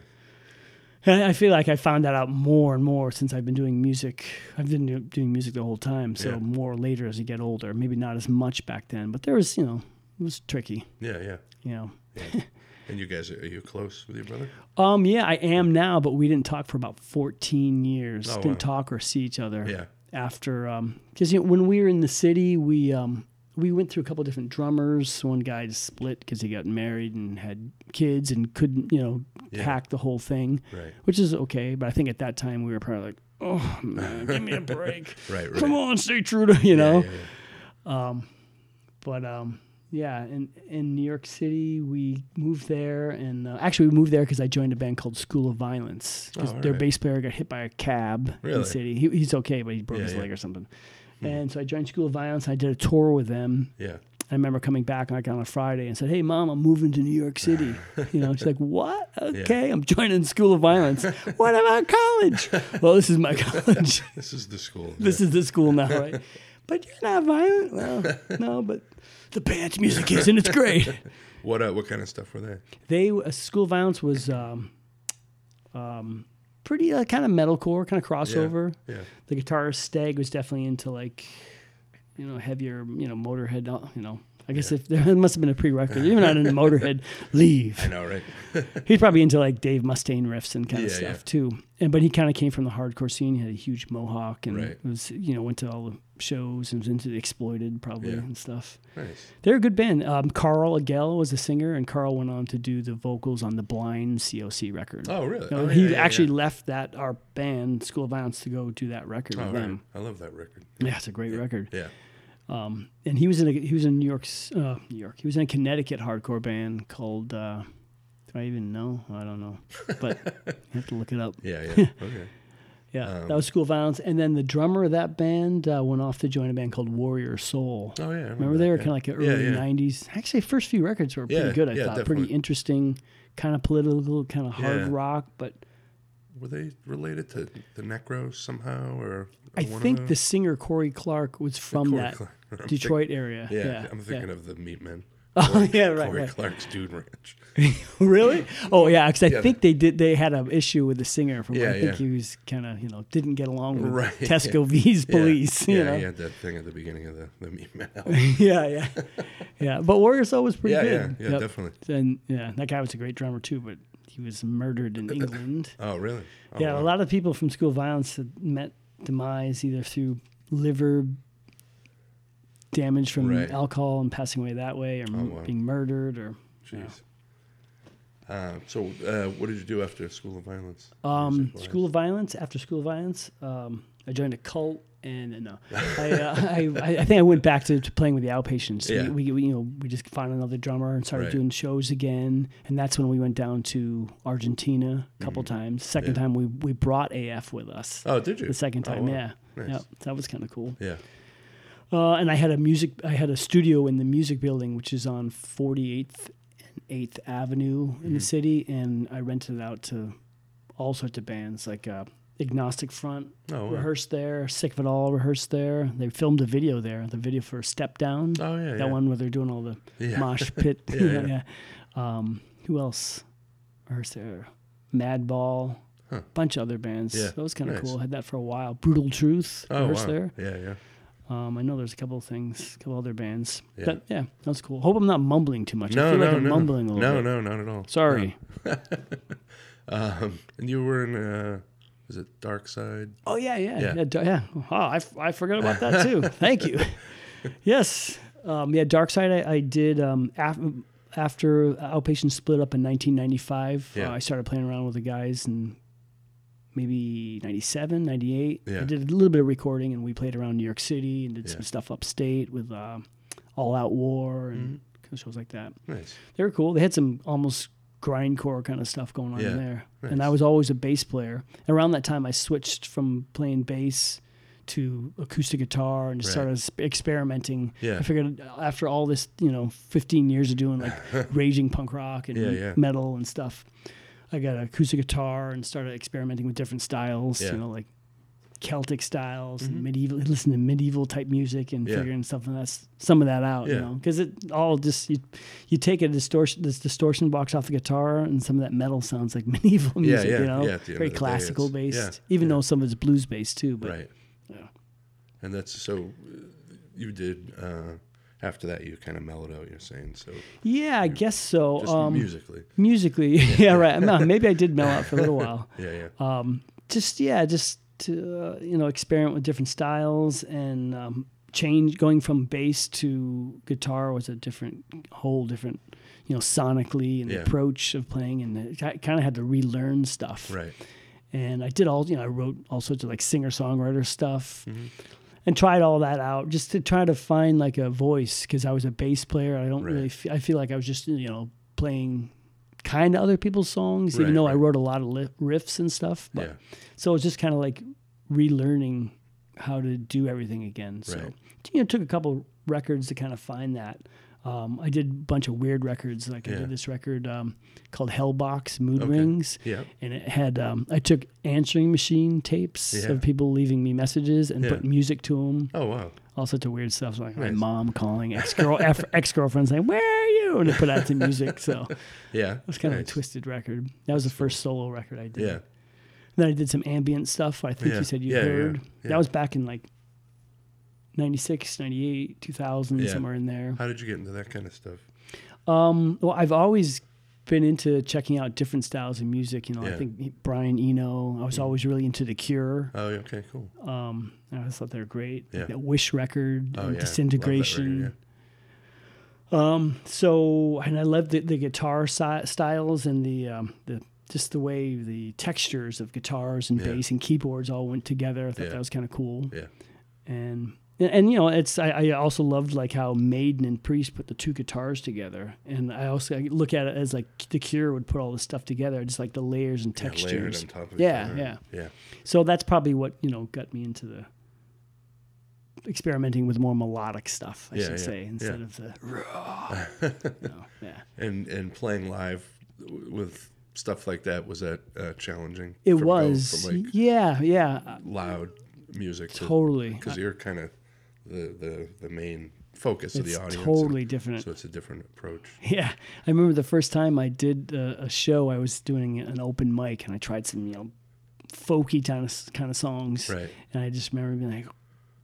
And I I feel like I found that out more and more since I've been doing music. I've been doing music the whole time, so Yeah. more later as you get older. Maybe not as much back then, but there was you know it was tricky. Yeah, yeah. You know. yeah. and you guys, are you close with your brother? Um, yeah, I am now, but we didn't talk for about 14 years. Oh, didn't wow. talk or see each other Yeah. after, um, because you know, when we were in the city, we, um, we went through a couple different drummers. One guy split because he got married and had kids and couldn't, you know, Yeah. hack the whole thing, Right. which is okay. But I think at that time we were probably like, oh man, give me a break. Right. Right. Come on, stay true to, you know. Yeah, yeah, but um, yeah, in in New York City, we moved there, and uh, actually we moved there because I joined a band called School of Violence. 'cause Oh, their alright. bass player got hit by a cab in the city. He, he's okay, but he broke Yeah, his yeah. leg or something. Hmm. And so I joined School of Violence. I did a tour with them. Yeah. I remember coming back like on a Friday and said, "Hey, mom, I'm moving to New York City." You know, she's like, "What? Okay, I'm joining School of Violence. what about college? well, this is my college. This is the school. this is the school now, right? But you're not violent. Well, no, but the band's music is, and it's great. What uh, what kind of stuff were they? They uh, School Violence was um, um, pretty uh, kind of metalcore, kind of crossover. Yeah. The guitarist Stag was definitely into like, you know, heavier, you know, Motorhead. uh, You know, I guess if there must have been a prerequisite. Even not into Motorhead, leave. I know, right? He's probably into like Dave Mustaine riffs and kind of stuff yeah. too. And but he kind of came from the hardcore scene. He had a huge mohawk and Right. was you know went to all the shows and was into the Exploited probably Yeah. and stuff. nice. They're a good band. Um, Karl Agell was the singer, and Karl went on to do the vocals on the Blind COC record. Oh, really? You know, oh, he yeah, yeah, actually yeah. left that our band School of Violence to go do that record Oh, with right. them. I love that record. Yeah, it's a great record. Yeah. Um, and he was in a, he was in New York's uh, New York. He was in a Connecticut hardcore band called. Uh, do I even know? I don't know, but you have to look it up. Yeah, yeah. Okay. Yeah, Um, that was School of Violence. And then the drummer of that band uh, went off to join a band called Warrior Soul. Oh, yeah. I Remember they were yeah. kind of like the early yeah. '90s. Actually, first few records were pretty Yeah, good. I yeah, thought pretty interesting, kind of political, kind of hard Yeah. rock. But Were they related to the Necros somehow, or I think the singer Kory Clarke was from Kory that Clarke. I'm think- Detroit area. yeah, yeah, I'm thinking of the Meatmen. Oh yeah, right, Kory right. Clarke's Dude Ranch. really? Oh yeah, because I Yeah. think they did. They had an issue with the singer. From Yeah, I think yeah. he was kind of you know didn't get along with Right, Tesco Vee's police. Yeah, you know? he had that thing at the beginning of the, the Meatmen yeah, yeah, yeah. But Warrior Soul was pretty yeah, good. yeah, yeah, Yep. definitely. And yeah, that guy was a great drummer too. But he was murdered in England. Oh, really? Oh, yeah, wow. a lot of people from School of Violence had met demise either through liver damage from Right. alcohol and passing away that way, or Oh, wow. being murdered, or Jeez. Uh, so, uh, what did you do after School of Violence? Um, School of Violence. After School of Violence, um, I joined a cult, and uh, no, I, uh, I, I think I went back to, to playing with the outpatients. Yeah. We, we, we, you know, we just found another drummer and started Right. doing shows again, and that's when we went down to Argentina a couple times. Second Mm-hmm. Yeah. time we we brought AF with us. Oh, did you? The second Oh, time, wow. yeah, Nice. yeah, that was kind of cool. Yeah. Uh, and I had a music, I had a studio in the music building, which is on 48th and 8th Avenue in the Mhm. city, and I rented it out to all sorts of bands like uh, Agnostic Front Oh, wow. rehearsed there, Sick of It All rehearsed there. They filmed a video there, the video for Step Down, Oh, yeah. that yeah. one where they're doing all the Yeah. mosh pit. Yeah, yeah, yeah. Um, who else rehearsed there? Madball. Huh. Bunch of other bands. Yeah, That was kind of nice. cool. Had that for a while. Brutal Truth Oh, rehearsed wow. there. Yeah, yeah. Um, I know there's a couple of things, a couple other bands. Yeah. But yeah, that's cool. Hope I'm not mumbling too much. I No, feel no, like I'm no. mumbling a little no, bit. No, no, not at all. Sorry. No. Um, and you were in, uh, was it Dark Side? Oh yeah, yeah, Yeah. yeah. yeah. Oh, I, f- I forgot about that too. Thank you. yes. Um, yeah, Dark Side. I, I did um, af- after Outpatient split up in 1995. Yeah. Uh, I started playing around with the guys and maybe 97, 98. Yeah. I did a little bit of recording and we played around New York City and did Yeah. some stuff upstate with uh, All Out War and Mhm. kind of shows like that. Nice. They were cool. They had some almost grindcore kind of stuff going on Yeah, in there. nice. And I was always a bass player. Around that time, I switched from playing bass to acoustic guitar and just Right. started experimenting. Yeah. I figured after all this, you know, 15 years of doing like raging punk rock and Yeah, yeah. metal and stuff, I got an acoustic guitar and started experimenting with different styles, you know, like Celtic styles Mhm. and medieval, listen to medieval type music and Yeah. figuring something that's some of that out, you know, because it all just you, you take a distortion this distortion box off the guitar and some of that metal sounds like medieval music, yeah, you know, yeah, at the end very the day, classical based, yeah, even yeah. though some of it's blues based too. But right. yeah. And that's so you did, uh, after that, you kind of mellowed out, you're saying. So yeah, I guess so. Um, musically. musically, yeah, right. No, maybe I did mellow out for a little while. Yeah, yeah. um, just yeah, just to uh, you know experiment with different styles and um, change. Going from bass to guitar was a different, whole different, you know, sonically and Yeah. the approach of playing, and I kind of had to relearn stuff. Right. And I did all you know, I wrote all sorts of like singer songwriter stuff. Mhm. and tried all that out just to try to find like a voice because I was a bass player. I don't Right. really. F- I feel like I was just you know playing kind of other people's songs, Right, even though I wrote a lot of li- riffs and stuff. But Yeah. so it was just kind of like relearning how to do everything again. So Right. you know, it took a couple records to kind of find that. Um, I did a bunch of weird records. Like I did this record um, called Hellbox Mood Okay. Rings, Yeah. and it had um, I took answering machine tapes Yeah. of people leaving me messages and Yeah. put music to them. Oh wow. All sorts of weird stuff, like my mom calling ex girl ex girlfriend saying, "Where are you?" and to put out to music. So yeah, it was kind of a twisted record. That was the first solo record I did. Yeah. Then I did some ambient stuff. I think Yeah. you said you Yeah, yeah, heard. yeah. That was back in like 96, 98, 2000, Yeah. somewhere in there. How did you get into that kind of stuff? Um, well, I've always been into checking out different styles of music. You know, I think Brian Eno. I was always really into The Cure. Oh, yeah, okay, cool. Um, I always thought they were great. Yeah. Wish record, Oh, and yeah. Disintegration. Um, so and I love the, the guitar si- styles and the um, the just the way the textures of guitars and Yeah. bass and keyboards all went together. I thought Yeah. that was kind of cool. Yeah. And and you know it's I, I also loved like how Maiden and Priest put the two guitars together, and I also I look at it as like the Cure would put all this stuff together, just like the layers and Yeah, textures. on top of Yeah, other. yeah. Yeah. So that's probably what you know got me into the experimenting with more melodic stuff, I Yeah, should yeah, say, instead yeah. of the raw. yeah. And and playing live with stuff like that was that uh, challenging? It was, from like yeah, yeah, loud music totally. because you're kind of the, the the main focus of It's the audience. totally different. So it's a different approach. Yeah, I remember the first time I did a, a show. I was doing an open mic, and I tried some, you know, folky kind of kind of songs. Right. And I just remember being like,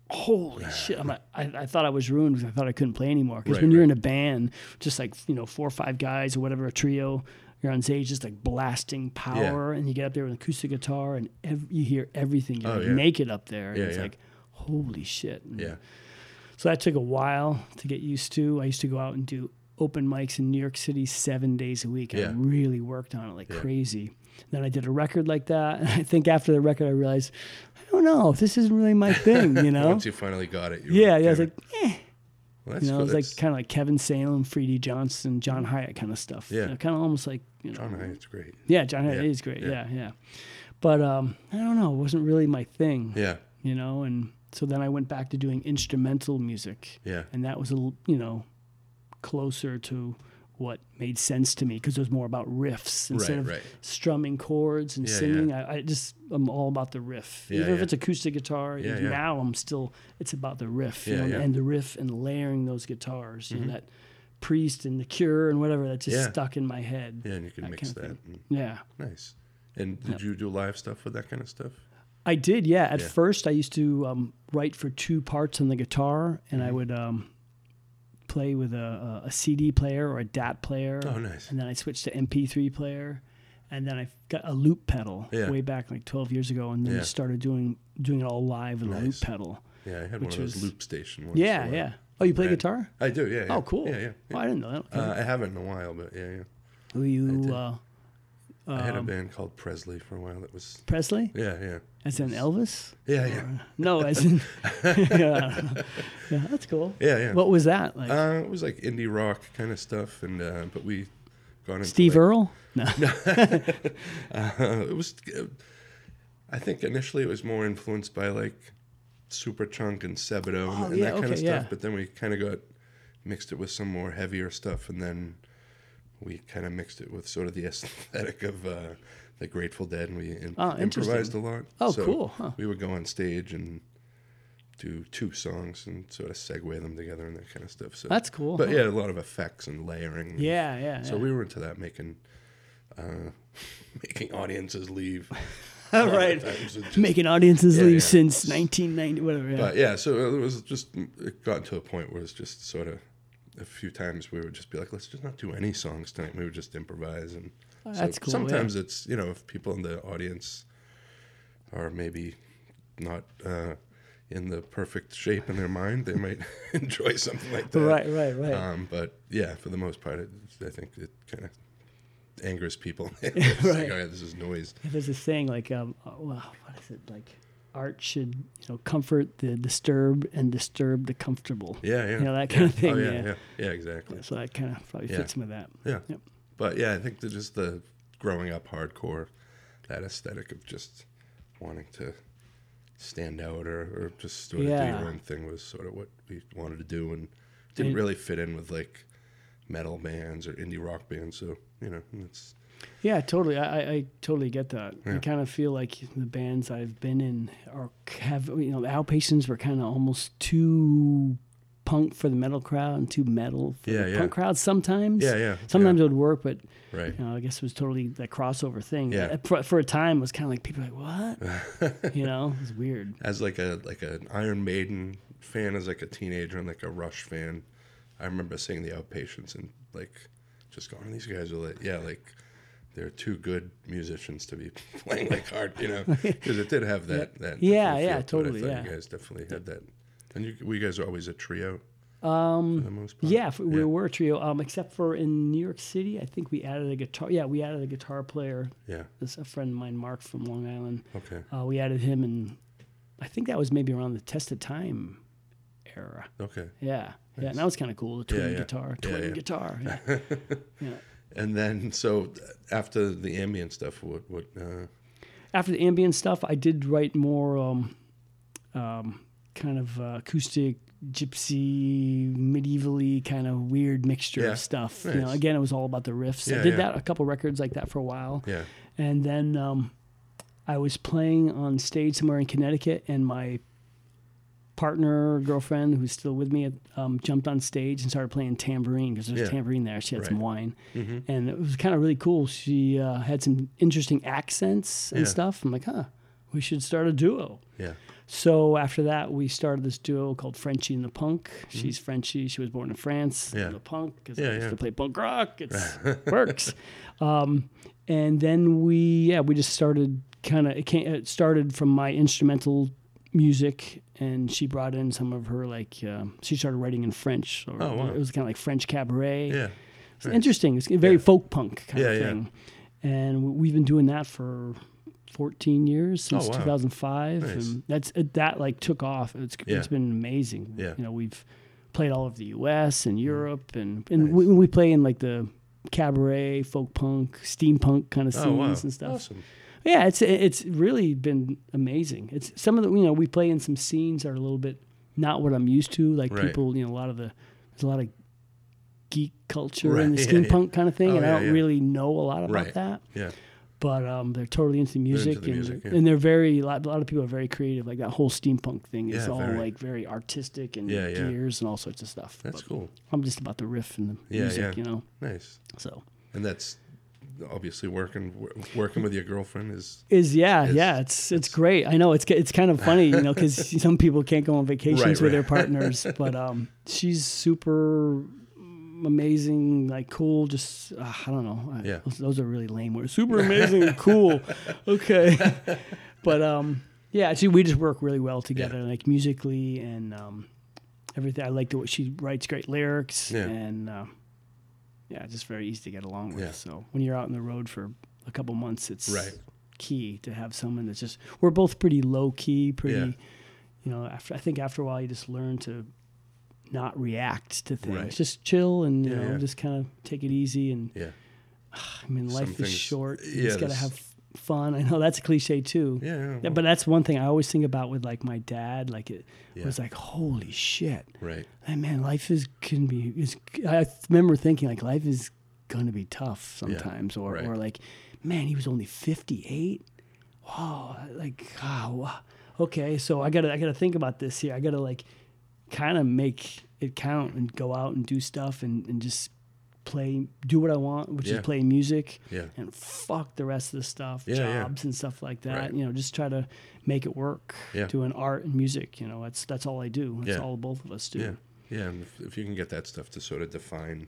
"Holy shit!" Like, I, I thought I was ruined because I thought I couldn't play anymore. Because Right, when you're right. in a band, just like you know, four or five guys or whatever, a trio, you're on stage just like blasting power, and you get up there with an acoustic guitar, and ev- you hear everything. You're Oh, like yeah. naked up there, and Yeah, it's yeah. like, "Holy shit!" And Yeah. so that took a while to get used to. I used to go out and do open mics in New York City seven days a week. and I really worked on it like Yeah. crazy. Then I did a record like that. And I think after the record, I realized, I don't know, this isn't really my thing, you know? Once you finally got it. You yeah, yeah. I was like, eh. well, that's You know, cool. it was like kind of like Kevin Salem, Freedy Johnston, John Hiatt kind of stuff. Yeah. kind of almost like, you know. John Hiatt's great. Yeah, John Hiatt Yeah, is great. yeah. Yeah, yeah. But um, I don't know, it wasn't really my thing, Yeah. you know? And so then I went back to doing instrumental music Yeah. and that was a l- you know closer to what made sense to me because it was more about riffs instead Right, of right. strumming chords and Yeah, singing. I, I just I'm all about the riff. Yeah, Even if it's acoustic guitar, Yeah, yeah. now I'm still it's about the riff you know, yeah. Mm-hmm. and the riff and layering those guitars. You know that Priest and the Cure and whatever that just Yeah. stuck in my head. Yeah, and you can That mix that. Yeah. Nice. And did you do live stuff with that kind of stuff? I did, yeah. At Yeah. first, I used to um, write for two parts on the guitar, and Mm-hmm. I would um, play with a, a, CD player or a DAT player. Oh, nice. And then I switched to MP3 player, and then I got a loop pedal Yeah. way back like 12 years ago, and then Yeah. started doing doing it all live with a loop pedal. Yeah, I had one of those was- loop station ones. Yeah, yeah. Oh, you play Right. guitar? I do, yeah, yeah. Oh, cool. Yeah, yeah. Oh, I didn't know that. Okay. Uh, I haven't in a while, but yeah, yeah. Who you, uh, I had a um, band called Presley for a while. That was Presley? yeah, yeah, As in Elvis? yeah, yeah, No, as in. yeah, yeah, that's cool. yeah, yeah. What was that like? uh, it was like indie rock kind of stuff, and uh, but we gone into Steve like, Earle? No. Uh, it was. I think initially it was more influenced by like Superchunk and Sebadoh and, Oh, and yeah, that kind okay, of stuff. yeah. But then we kind of got mixed it with some more heavier stuff, and then we kind of mixed it with sort of the aesthetic of uh, the Grateful Dead, and we Oh, improvised a lot. Oh, So cool, huh. We would go on stage and do two songs and sort of segue them together and that kind of stuff. So That's cool. But huh? yeah, a lot of effects and layering. and- Yeah, yeah. So yeah. we were into that, making uh, making audiences leave. Right. Just- Making audiences Yeah, leave yeah. since 1990, whatever. Yeah. But yeah, so it was just it got to a point where it's just sort of a few times we would just be like, let's just not do any songs tonight. We would just improvise, and so that's cool, yeah. Sometimes it's you know if people in the audience are maybe not uh, in the perfect shape in their mind, they might enjoy something like that. right, right, right. Um, but yeah, for the most part, it, I think it kind of angers people. It's like, Right. oh, yeah, this is noise. There's a saying like, um, oh, well, what is it like? Art should you know comfort the disturbed and disturb the comfortable. Yeah, yeah. You know, that kind yeah. of thing, Oh, yeah, yeah. yeah, yeah, exactly. So that kind of probably fits with that. Yeah. Yep. But yeah, I think that just the growing up hardcore, that aesthetic of just wanting to stand out or, or just sort of do your own thing was sort of what we wanted to do and didn't And- really fit in with like metal bands or indie rock bands. So, you know, it's Yeah, totally. I, I, totally get that. I kind of feel like the bands I've been in are have you know the outpatients were kind of almost too punk for the metal crowd and too metal for Yeah, the yeah. punk crowd sometimes. yeah, yeah. Sometimes it would work, but right. you know, I guess it was totally that crossover thing. Yeah. Uh, For, for a time, it was kind of like people were like, "What?" you know, it was weird. As like a like an Iron Maiden fan, as like a teenager and like a Rush fan, I remember seeing the Outpatients and like just going, these guys are like, yeah, like they're too good musicians to be playing like hard, you know, because it did have that that Yeah, feel yeah. I totally, yeah. you guys definitely had that, and you, we guys are always a trio Um, for the most part. Yeah, we Yeah. were a trio, um, except for in New York City. I think we added a guitar. Yeah, we added a guitar player. yeah, This a friend of mine, Mark from Long Island. okay, Uh, we added him, and I think that was maybe around the Test of Time era. okay. Yeah, yeah, and that was kind of cool. The twin Yeah, yeah. guitar, twin yeah. guitar. Yeah. yeah. And then so after the ambient stuff, what what? Uh, After the ambient stuff, I did write more um, um, kind of uh, acoustic, gypsy, medievally kind of weird mixture Yeah, of stuff. You know, again, it was all about the riffs. I did yeah. that a couple records like that for a while. yeah, And then um, I was playing on stage somewhere in Connecticut, and my partner, girlfriend, who's still with me, um, jumped on stage and started playing tambourine because there's Yeah. tambourine there. She had some Right. wine, hmm and it was kind of really cool. She uh, had some interesting accents and Yeah. stuff. I'm like, huh, we should start a duo. yeah, So after that, we started this duo called Frenchy and the Punk. She's Frenchy. She was born in France. Mm-hmm. Yeah. The punk because Yeah, I used yeah. to play punk rock. It works. Um, and then we, yeah, we just started kind of. It, it started from my instrumental music, and she brought in some of her like. Um, she started writing in French. Or, Oh, wow. It was kind of like French cabaret. yeah, It's Nice. interesting. It's very Yeah. folk punk kind Yeah, of yeah. thing. And we- we've been doing that for 14 years since Oh, wow. 2005 Nice. and that's it, that like took off it's Yeah. it's been amazing Yeah. you know we've played all over the US and Europe and and Nice. we, we play in like the cabaret folk punk steampunk kind of scenes oh wow, and stuff awesome. Yeah it's it's really been amazing it's some of the you know we play in some scenes that are a little bit not what I'm used to like Right. people you know a lot of the there's a lot of geek culture in the Right, yeah, yeah. steampunk kind of thing Oh, and I don't yeah. really know a lot about Right. that Yeah, but um, they're totally into the music, the and, music, yeah. and they're very a lot, a lot of people are very creative. Like that whole steampunk thing is Yeah, all very. like very artistic and Yeah, yeah. gears and all sorts of stuff. that's But cool. I'm just about the riff and the Yeah, music, yeah. you know. Nice. So And that's obviously working working with your girlfriend is is yeah, It's- yeah. It's it's great. I know it's it's kind of funny, you know, because some people can't go on vacations Right, with right. their partners, but um, she's super amazing, like cool. Just uh, I don't know. Yeah. those, those are really lame words. Super amazing and cool. Okay, but um, yeah. Actually, we just work really well together, like musically and um, everything. I like the way she writes great lyrics Yeah. and uh, yeah, just very easy to get along with. Yeah. So when you're out on the road for a couple months, it's Right. key to have someone that's just. We're both pretty low key, pretty. Yeah. You know, after I think after a while you just learn to not react to things. Right. Just chill and you Yeah, know just kind of take it easy. And yeah. I mean, Some life is things- short. You just gotta have fun. I know that's a cliche too. Yeah, yeah, well, but that's one thing I always think about with like my dad. Like it Yeah. was like, holy shit, right. hey, man, life is can be is. I remember thinking like life is gonna be tough sometimes, Yeah, or right. or like, man, he was only fifty eight. Wow, like ah, oh, wow. okay, so I gotta I gotta think about this here. I gotta like kind of make it count and go out and do stuff and and just play do what I want, which Yeah. is play music Yeah. and fuck the rest of the stuff, Yeah, jobs and stuff like that. Right. You know, just try to make it work. Yeah. Doing art and music, you know, that's that's all I do. That's all both of us do. Yeah. Yeah, and if, if you can get that stuff to sort of define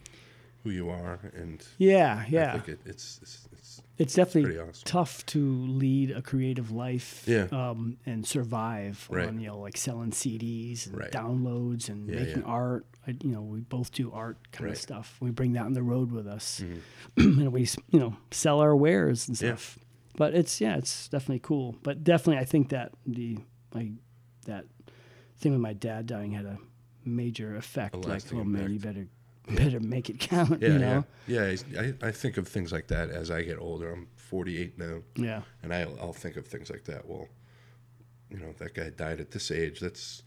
who you are and Yeah, I yeah. think it, it's, it's it's definitely awesome. tough to lead a creative life Yeah. um, and survive Right. on, you know, like selling CDs and Right. downloads and Yeah, making yeah. art. I, you know, we both do art kind Right. of stuff. We bring that on the road with us Mhm. and we, you know, sell our wares and stuff. But it's, yeah, it's definitely cool. But definitely, I think that the like that thing with my dad dying had a major effect. Like, lasting oh man, you better better make it count. Yeah, you know? yeah, yeah. I, I think of things like that as I get older. I'm 48 now, Yeah. and I'll, I'll think of things like that. Well, you know, that guy died at this age. That's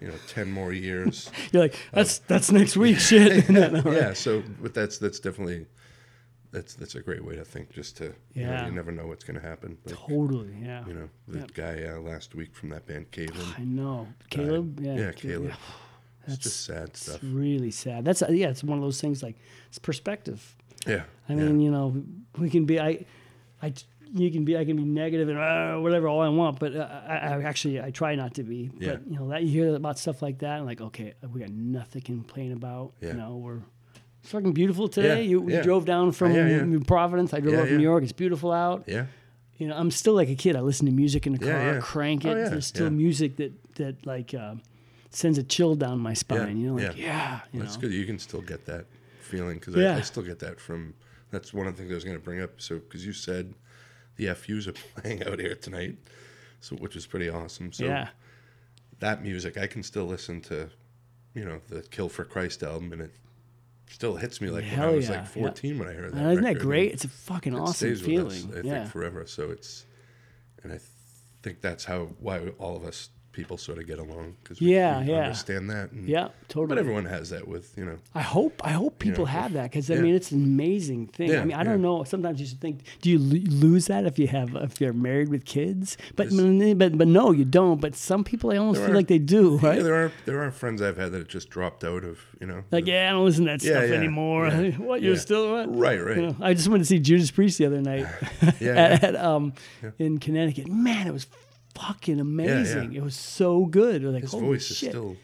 you know, 10 more years. You're like, that's that's next week. Shit. yeah. So, but that's that's definitely that's that's a great way to think. Just to you, know, Yeah. you never know what's going to happen. Like, Totally. Yeah. you know, the Yep. guy uh, last week from that band, Caleb. I know. Caleb. Yeah. yeah, Caleb. It's That's- just sad It's stuff. really sad. That's yeah. It's one of those things like it's perspective. Yeah. I yeah. mean, you know, we can be I, I you can be I can be negative and uh, whatever all I want, but uh, I, I actually I try not to be. Yeah. But you know that you hear about stuff like that and like okay, we got nothing to complain about. Yeah. You know, we're it's fucking beautiful today. Yeah, You, you yeah. drove down from Yeah, yeah. Providence. I drove Yeah, up from yeah. New York. It's beautiful out. yeah. You know, I'm still like a kid. I listen to music in the car, Yeah, yeah. crank it. Oh, yeah, There's still yeah. music that that like uh, sends a chill down my spine. You know, like yeah. yeah, you That's know. good. You can still get that feeling because Yeah. I, I still get that from. That's one of the things I was going to bring up. So because you said the FUs are playing out here tonight, so which is pretty awesome. So yeah. that music I can still listen to, you know, the Kill for Christ album, and it still hits me like when I was yeah, like yeah. 14 when I heard that. Uh, isn't that great? and It's a fucking it awesome feeling. us, I yeah. think forever. So it's, and I th- think that's how why all of us people sort of get along because we, Yeah, we yeah. understand that. And, yeah, But everyone has that with you know. I hope I hope people know, have that because I yeah. mean it's an amazing thing. I mean I don't know. Sometimes you should think, do you lose that if you have if you're married with kids? But but but no, you don't. But some people I almost feel like they do, right? Yeah, there are there are friends I've had that have just dropped out of you know. like the- yeah, I don't listen to that Yeah, stuff yeah, anymore. yeah, what you're yeah. still what? Right, right. You know, I just went to see Judas Priest the other night Yeah, at, yeah. at, um in Connecticut. Man, it was fucking amazing. yeah. It was so good. Was like, His voice is still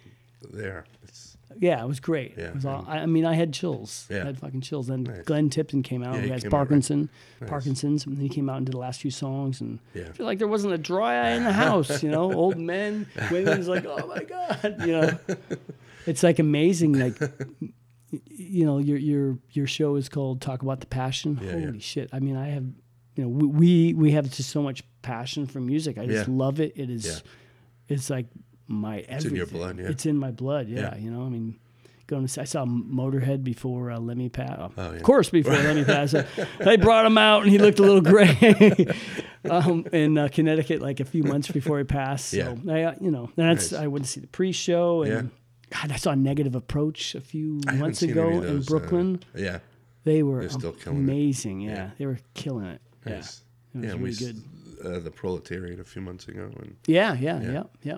there. It's Yeah, it was great. Yeah, It was all, mm. I I mean, I had chills. Yeah. I had fucking chills. Then Nice. Glenn Tipton came out, Yeah, he has right. Parkinson, Nice. Parkinson's, and he came out and did the last few songs, and Yeah. I feel like there wasn't a dry eye in the house. You know, old men, women's like, oh my god, you know, it's like amazing. Like, you know, your your your show is called Talk About the Passion. Yeah, Holy yeah. shit! I mean, I have, you know, we we, have just so much passion for music. I just Yeah. love it. It is, Yeah. it's like my It's in your everything. blood, yeah. It's in my blood. Yeah, Yeah. you know, I mean, going to see, I saw Motorhead before uh, Lemmy Pat. Oh, yeah. Of course, before Lemmy Pat. So they brought him out, and he looked a little gray um, in uh, Connecticut, like a few months before he passed. So Yeah. I, uh, you know, that's Nice. I went to see the pre-show, and Yeah. God, I saw Negative Approach a few months ago of in those, uh, Brooklyn. yeah, they were amazing. Yeah. Yeah. they were killing it. Nice. Yeah, it was yeah, we really s- good. Uh, the proletariat a few months ago, and Yeah, yeah, Yeah. yeah, yeah.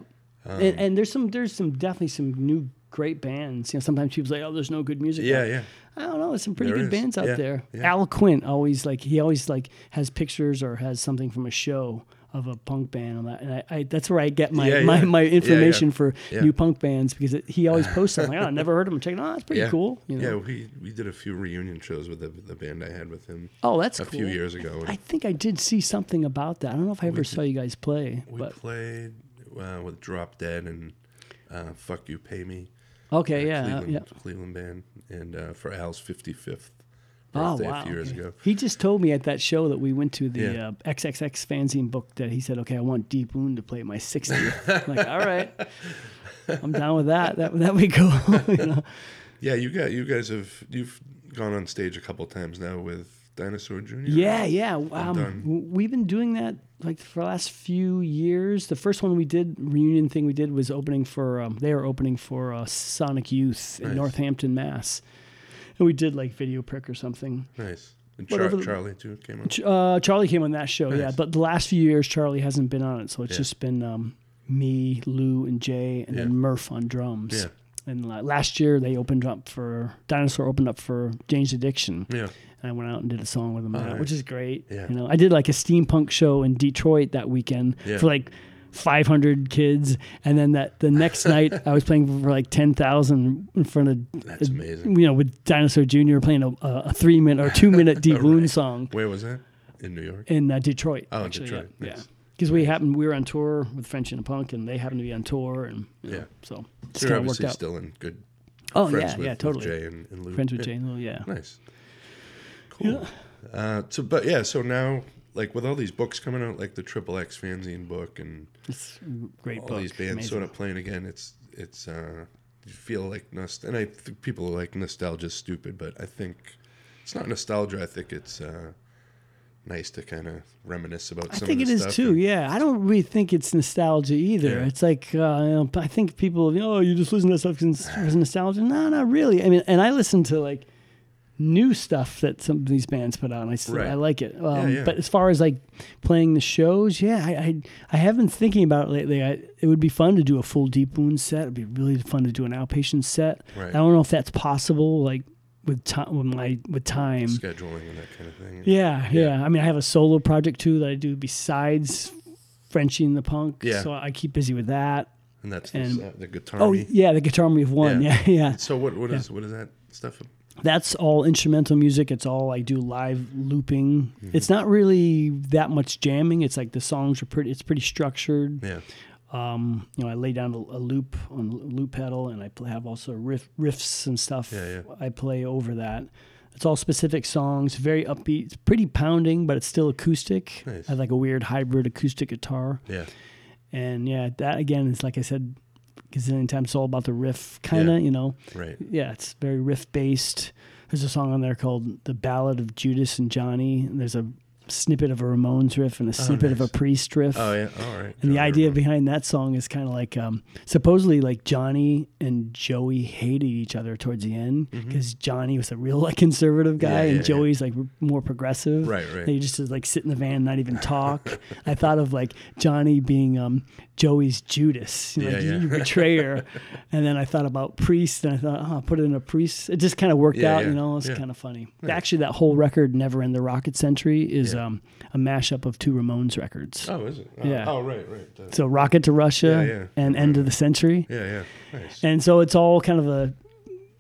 um, and, and there's some, there's some definitely some new great bands. You know, sometimes people say, "Oh, there's no good music." yeah, out yeah, I don't know. There's some pretty There good is. bands out Yeah, there. Al Quint always like he always like has pictures or has something from a show of a punk band on that, and I, I that's where I get my Yeah, my, yeah. my Yeah, yeah. information for new punk bands because it, he always posts something. Like, oh, I never heard of him. Check it out. Oh, that's pretty cool. You know? Yeah, we we did a few reunion shows with the the band I had with him Oh, that's a cool. few years ago. I think I did see something about that. I don't know if I ever saw you guys play, we but played uh, with Drop Dead and uh, Fuck You Pay Me. okay, uh, yeah, Cleveland, yeah. Cleveland band, and uh, for Al's 55th Oh wow! a few years okay. ago. He just told me at that show that we went to the Yeah. uh, XXX fanzine book that he said, "Okay, I want Deep Wound to play my 60th." I'm like, all right, I'm down with that. That that be cool. you know? Yeah, you got you guys have you've gone on stage a couple times now with Dinosaur Jr. Yeah, yeah. Um, we've been doing that like for the last few years. The first one we did reunion thing we did was opening for um, they were opening for uh, Sonic Youth in Nice. Northampton, Mass, and we did like Video Prick or something. nice. And Char- the- Charlie too came on. Uh, Charlie came on that show, yeah. But the last few years, Charlie hasn't been on it, so it's Yeah. just been um, me, Lou, and Jay, and Yeah. then Murph on drums. Yeah, And la- last year they opened up for Dinosaur opened up for Jane's Addiction, yeah, and I went out and did a song with them, Oh, nice. which is great. Yeah. You know, I did like a steampunk show in Detroit that weekend Yeah. for like 500 kids, and then that the next night I was playing for like 10,000 in front of that's uh, amazing. you know with Dinosaur Jr. playing a, a, three minute or two minute Deep All Wound right. song Where was that? In New York. in uh, Detroit. Oh, actually, Detroit. Yeah, Nice. Because we happened, we were on tour with French and Punk, and they happened to be on tour, and you know, Yeah. so it's you're kind worked obviously out. still in good oh yeah, with, yeah, with totally. Jay and, and Lou. Friends with Yeah. Jane Lou, yeah. Nice. Cool. Uh, so, but yeah, so now like with all these books coming out, like the Triple X fanzine book and It's great all book. these bands Amazing. sort of playing again. It's it's uh, you feel like nost- and I think people are like nostalgia's stupid, but I think it's not nostalgia. I think it's uh, nice to kind of reminisce about. I think it is too. and- Yeah, I don't really think it's nostalgia either. Yeah. It's like uh, you know, I think people, you know, oh, you just listen to stuff because it's nostalgia. No, not really. I mean, and I listen to like new stuff that some of these bands put out, and I still, Right. I like it. Um, yeah. But as far as like playing the shows, yeah, I, I I have been thinking about it lately. I, it would be fun to do a full Deep Wound set. It'd be really fun to do an outpatient set. Right. I don't know if that's possible, like with time, with my with time. scheduling and that kind of thing. Yeah, Yeah. yeah, I mean, I have a solo project too that I do besides Frenchy and the Punk. Yeah. So I keep busy with that. and that's and- the, uh, the guitar. Oh yeah, the Guitarmy of One. Yeah. Yeah, yeah. So what what is what is that stuff? That's all instrumental music. It's all I do live looping. Mm-hmm. It's not really that much jamming. It's like the songs are pretty. It's pretty structured. Yeah. Um, you know, I lay down a, a loop on a loop pedal, and I pl- have also riff, riffs and stuff. Yeah, yeah. I play over that. It's all specific songs, very upbeat. It's pretty pounding, but it's still acoustic. Nice. I have like a weird hybrid acoustic guitar. Yeah. And yeah, that again is like I said, gazillion times. It's all about the riff, kind of. Yeah. You know, Right. yeah, it's very riff based. There's a song on there called "The Ballad of Judas and Johnny." And there's a snippet of a Ramones riff and a snippet of a. Priest riff. Oh yeah. All right. And the idea behind that song is kind of like um, supposedly like Johnny and Joey hated each other towards the end because Johnny was a real like conservative guy Mm-hmm. Yeah, and yeah, yeah. Joey's like more progressive. Right, right. They just like sit in the van, and not even talk. I thought of like Johnny being um, Joey's Judas, you know, Yeah, like yeah. betrayer. and then I thought about priest, and I thought, oh, I'll put it in a priest. It just kind of worked Yeah, out, you know. It's kind of funny. Actually, that whole record, "Never End the Rocket Century," is um, a mashup of two Ramones records. Oh, is it? Oh, Yeah. Oh, right, right. So Rocket to Russia and End of the Century. yeah, yeah. Nice. And so it's all kind of a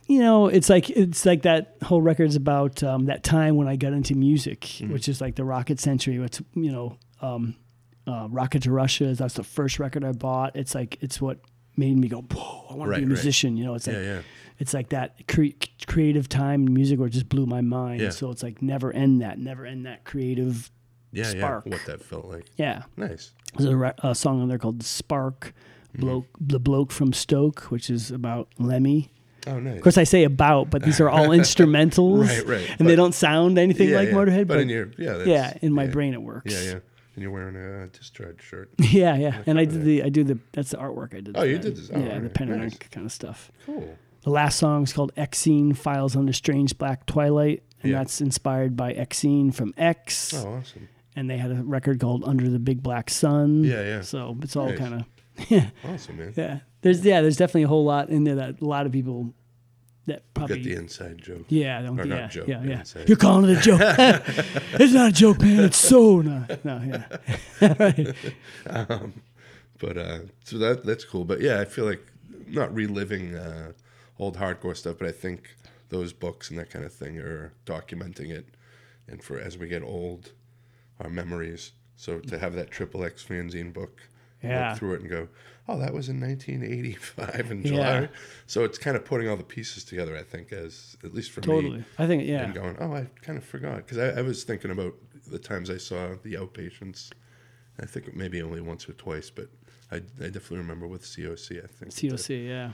you know, it's like it's like that whole record's about um, that time when I got into music, Mm-hmm. which is like the Rocket Century. What's you know, um, uh, Rocket to Russia. That's the first record I bought. It's like it's what made me go, whoa! I want to be a right. musician. You know, it's like yeah, it's like that cre- creative time in music where it just blew my mind. Yeah. So it's like never end that, never end that creative. Yeah, Spark. yeah. What that felt like. Yeah, Nice. There's a, a song on there called "Spark." Mm-hmm. The bloke from Stoke, which is about Lemmy. Oh, nice. Of course, I say about, but these are all instrumentals, Right, right. and they don't sound anything yeah, like yeah. Motorhead. But, But, in your yeah, yeah, in my yeah. brain it works. Yeah, yeah. And you're wearing a discharge shirt. yeah, yeah. And I did the, I do the, that's the artwork I did. Oh, you did this? Oh, yeah, the pen and Nice. ink kind of stuff. Cool. The last song is called Exene Files Under Strange Black Twilight, and Yeah. that's inspired by Exene from X. Oh, awesome. And they had a record called Under the Big Black Sun. Yeah, yeah. So it's all Nice. kind of, yeah, Awesome, man. yeah. There's yeah, there's definitely a whole lot in there that a lot of people that Got the inside joke. Yeah, don't, Or not yeah, joke, yeah, yeah, a- You're calling it a joke. it's not a joke, man. It's so not. No, yeah. right. But uh, so that that's cool. But yeah, I feel like not reliving uh, old hardcore stuff, but I think those books and that kind of thing are documenting it, and for as we get old, our memories. So to have that Triple X fanzine book, Yeah. look through it and go, oh, that was in 1985 in Yeah. July. So it's kind of putting all the pieces together. I think as at least for me, Totally. I think yeah. and going, oh, I kind of forgot because I, I was thinking about the times I saw the outpatients. I think maybe only once or twice, but I, I definitely remember with COC. I think COC, yeah.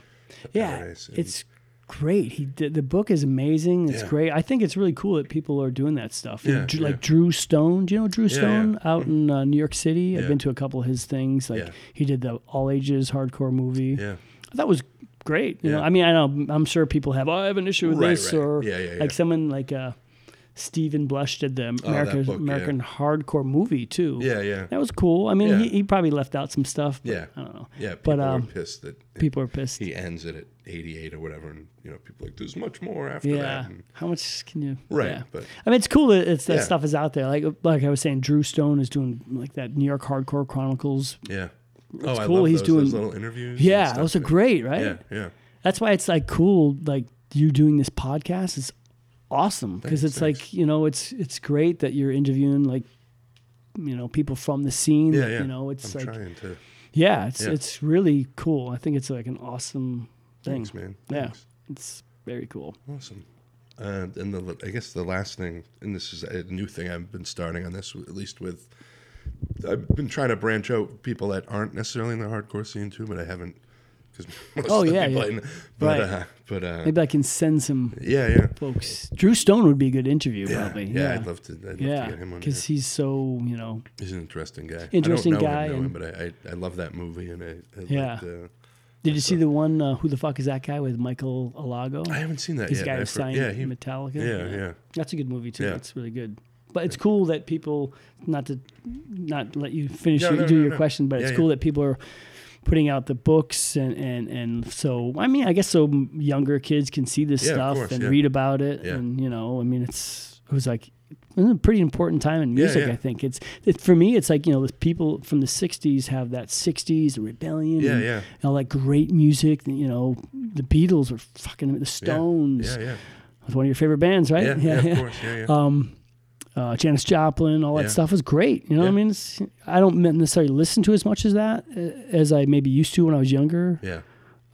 Yeah. It's great. He did the book is amazing. It's Yeah. great. I think it's really cool that people are doing that stuff. Yeah, yeah. Like Drew Stone. Do you know Drew Stone yeah. out in uh, New York City? I've been to a couple of his things. Like Yeah. he did the all ages hardcore movie. yeah, That was great. You know, I mean, I know I'm sure people have. Oh, I have an issue with Right, this, right. or Yeah, yeah, yeah. like someone like uh, Steven Blush did the Oh, American yeah. American hardcore movie too. yeah, yeah, That was cool. I mean, Yeah. he, he probably left out some stuff. But Yeah. I don't know. yeah. But, um, are pissed that People are pissed. he ends it at 88 or whatever, and you know people are like there's much more after yeah. that. And, How much can you? right, yeah. but I mean, it's cool that it's that Yeah. stuff is out there. Like like I was saying, Drew Stone is doing like that New York Hardcore Chronicles. yeah. oh, I cool. love He's those, doing- those little interviews. Yeah, those are great, right? Yeah, yeah, That's why it's like cool. Like you doing this podcast is awesome because Thanks, it's like you know it's it's great that you're interviewing like you know people from the scene. yeah, yeah. You know, it's I'm like trying to. yeah, it's Yeah. it's really cool. I think it's like an awesome thing. Thanks, man. Yeah. Thanks. It's very cool. Awesome. Uh, and the I guess the last thing, and this is a new thing I've been starting on this at least with. I've been trying to branch out people that aren't necessarily in the hardcore scene too, but I haven't. Because Oh, yeah, yeah. Know- but Right. uh, but uh, Maybe I can send some yeah, yeah, folks. Drew Stone would be a good interview, yeah, probably. yeah, I'd love to. I'd love to yeah, get him on. because he's so you know. He's an interesting guy. Interesting I don't know guy Him, know him, but I, I I love that movie, and I, I Yeah. liked, uh, Did you see the one? Uh, Who the fuck is that guy with Michael Alago? I haven't seen that He's yet. guy who signed yeah, he, Metallica. yeah, yeah. That's a good movie too. Yeah. It's really good. But it's cool that people not to not let you finish No, your, no, do no, your question, but Yeah, it's yeah. cool that people are putting out the books and and and so I mean I guess so younger kids can see this Yeah, stuff course, and yeah. read about it Yeah. and you know I mean it's it was like a pretty important time in music yeah. I think it's it, for me it's like you know the people from the 60s have that 60s the rebellion Yeah, and yeah. all that great music you know the Beatles were fucking the Stones Yeah, yeah. was one of your favorite bands right Yeah, yeah, of course. Yeah, yeah. um, uh, Janis Joplin, all that Yeah. stuff was great. You know what I mean? It's, I don't necessarily listen to as much as that uh, as I maybe used to when I was younger. yeah.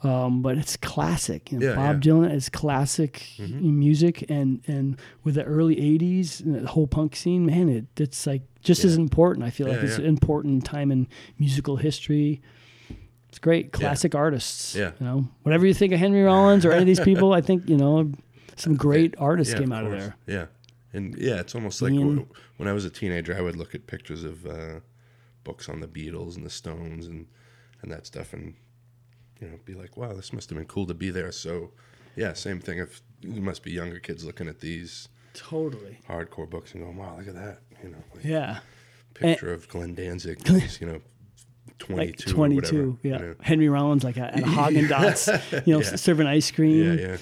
Um, but it's classic. You know, Yeah, Bob yeah. Dylan is classic Mhm. music, and and with the early '80s, and the whole punk scene, man, it it's like just as important. I feel like it's yeah. an important time in musical history. It's great, classic artists. Yeah. you know, whatever you think of Henry Rollins or any of these people, I think you know some great artists yeah, came out course. of there. Yeah, and yeah, it's almost like Ian. when I was a teenager, I would look at pictures of uh, books on the Beatles and the Stones and and that stuff, and you know, be like, wow, this must have been cool to be there. So, yeah, same thing. If you must be younger kids looking at these Totally. hardcore books and going, wow, look at that, you know, like Yeah. picture of Glenn Danzig, you know, twenty like 22 yeah you know. henry rollins like at a haagen dazs you know Yeah. serving ice cream. yeah, yeah,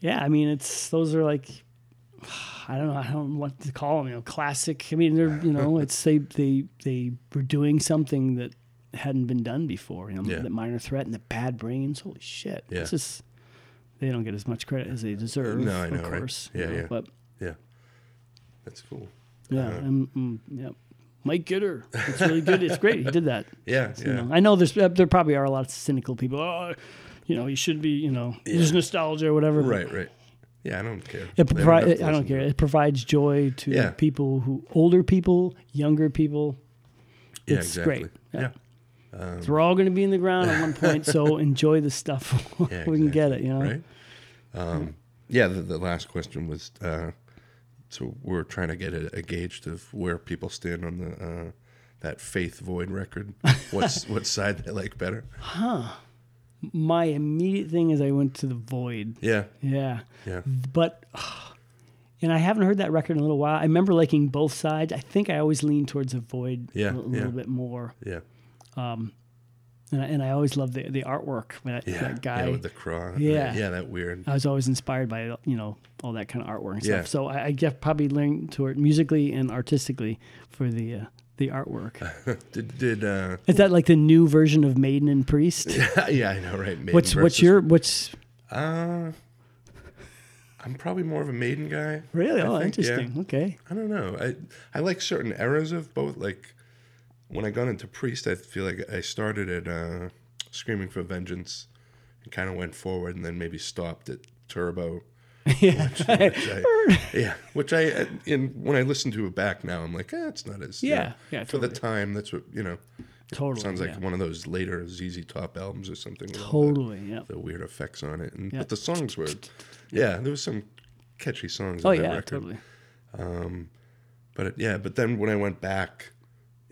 Yeah, i mean it's those are like i don't know i don't know what to call them you know classic i mean they're you know it's they they they were doing something that hadn't been done before you know Yeah. the minor threat and the bad brains holy shit Yeah. it's just they don't get as much credit as they deserve No, I know, of right? course Yeah, you know, yeah. but yeah. That's cool. yeah Uh-huh. um, mm, yeah Mike Gitter, it's really good. It's great. He did that. Yeah, You yeah, know, I know there's uh, there probably are a lot of cynical people. Oh, you know, you should be. You know, there's nostalgia or whatever. right, right. Yeah, I don't care. It They don't provi- have to I don't care. it. Provides joy to Yeah. people who older people, younger people. Yeah, It's exactly. great. Yeah. Yeah. So we're all going to be in the ground at one point. so enjoy the stuff Yeah, we can get it. You know. right? Um, yeah, the, the last question was uh, so we're trying to get a, a gauge of where people stand on the uh, that Faith Void record. What's what side they like better? My immediate thing is I went to the void. Yeah, Yeah. yeah, but and I haven't heard that record in a little while. I remember liking both sides. I think I always lean towards a void Yeah, a, a yeah. little bit more. yeah, Um, And I, and I always loved the the artwork. That, yeah. that guy. yeah, with the cross. Yeah. yeah, that weird. I was always inspired by you know all that kind of artwork and Yeah. stuff. So I, I get probably learned toward musically and artistically for the uh, the artwork. did did uh, Is that like the new version of Maiden and Priest? yeah, I know, right? Maiden what's what's your what's Uh, I'm probably more of a Maiden guy. really I oh think, yeah. interesting okay I don't know. I I like certain eras of both. Like when I got into Priest, I feel like I started at uh, Screaming for Vengeance and kind of went forward, and then maybe stopped at Turbo. yeah Which I, yeah, which I in when I listen to it back now, I'm like, eh, it's not as Yeah, yeah, For the time, that's what you know. totally Sounds like yeah. one of those later ZZ Top albums or something. with all the- totally yeah The, weird effects on it, and Yeah. but the songs were, yeah, there was some catchy songs. oh on that yeah record. totally But it, yeah, but then when I went back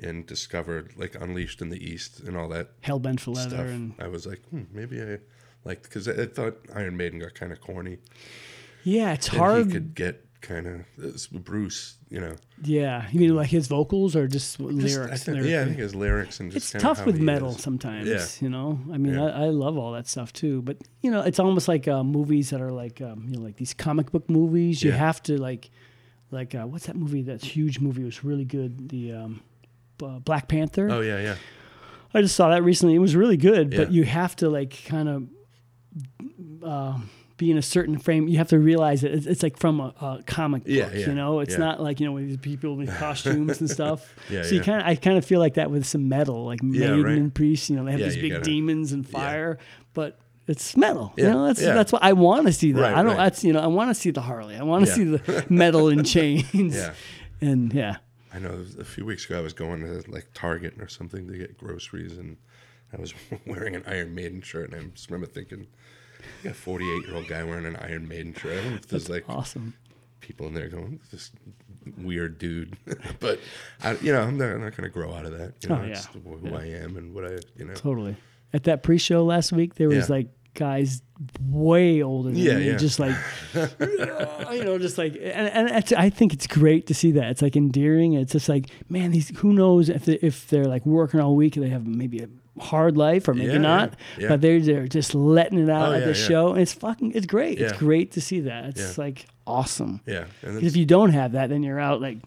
and discovered like Unleashed in the East and all that hellbent for leather stuff, and I was like, hmm, maybe I like because I, I thought Iron Maiden got kind of corny. Yeah it's hard he could get kind of Bruce, you know. Yeah, you mean like his vocals or just, Just- lyrics? I think, yeah, I think his lyrics and just it's tough with metal is. sometimes. Yeah. You know, I mean, Yeah. I, I love all that stuff too. But you know, it's almost like uh, movies that are like um, you know, like these comic book movies. You Yeah. have to like, like uh, what's that movie? That huge movie was really good. The um, uh, Black Panther. Oh yeah, yeah, I just saw that recently. It was really good, but you have to like kind of uh, be in a certain frame. You have to realize that it's, it's like from a, a comic book. Yeah, yeah, You know, it's yeah. not like you know with these people in costumes and stuff. Yeah, so you kind of, I kind of feel like that with some metal, like Maiden right. and Priest. You know, they have these big gotta- demons and fire, but it's metal. You Yeah, know, that's yeah. that's what I want to see. That Right, I don't. right. That's you know, I want to see the Harley. I want to Yeah. see the metal and chains. Yeah. And yeah, I know a few weeks ago I was going to like Target or something to get groceries, and I was wearing an Iron Maiden shirt, and I just remember thinking, "You a 48 year old guy wearing an Iron Maiden shirt." I don't know if there's like awesome. people in there going, "This weird dude," but I, you know, I'm not, I'm not going to grow out of that. You oh, know, Oh, it's yeah. who I am and what I, you know. Totally. At that pre-show last week, there was Yeah. like guys way older than Yeah, me, yeah. just like you know, just like, and, and it's, I think it's great to see that. It's like endearing. It's just like, man, these who knows if they, if they're like working all week and they have maybe a hard life or maybe Yeah, not, yeah, yeah. but they're they're just letting it out Oh, at the show, and it's fucking, it's great. It's great to see that. It's like awesome. Yeah, and if you don't have that, then you're out like,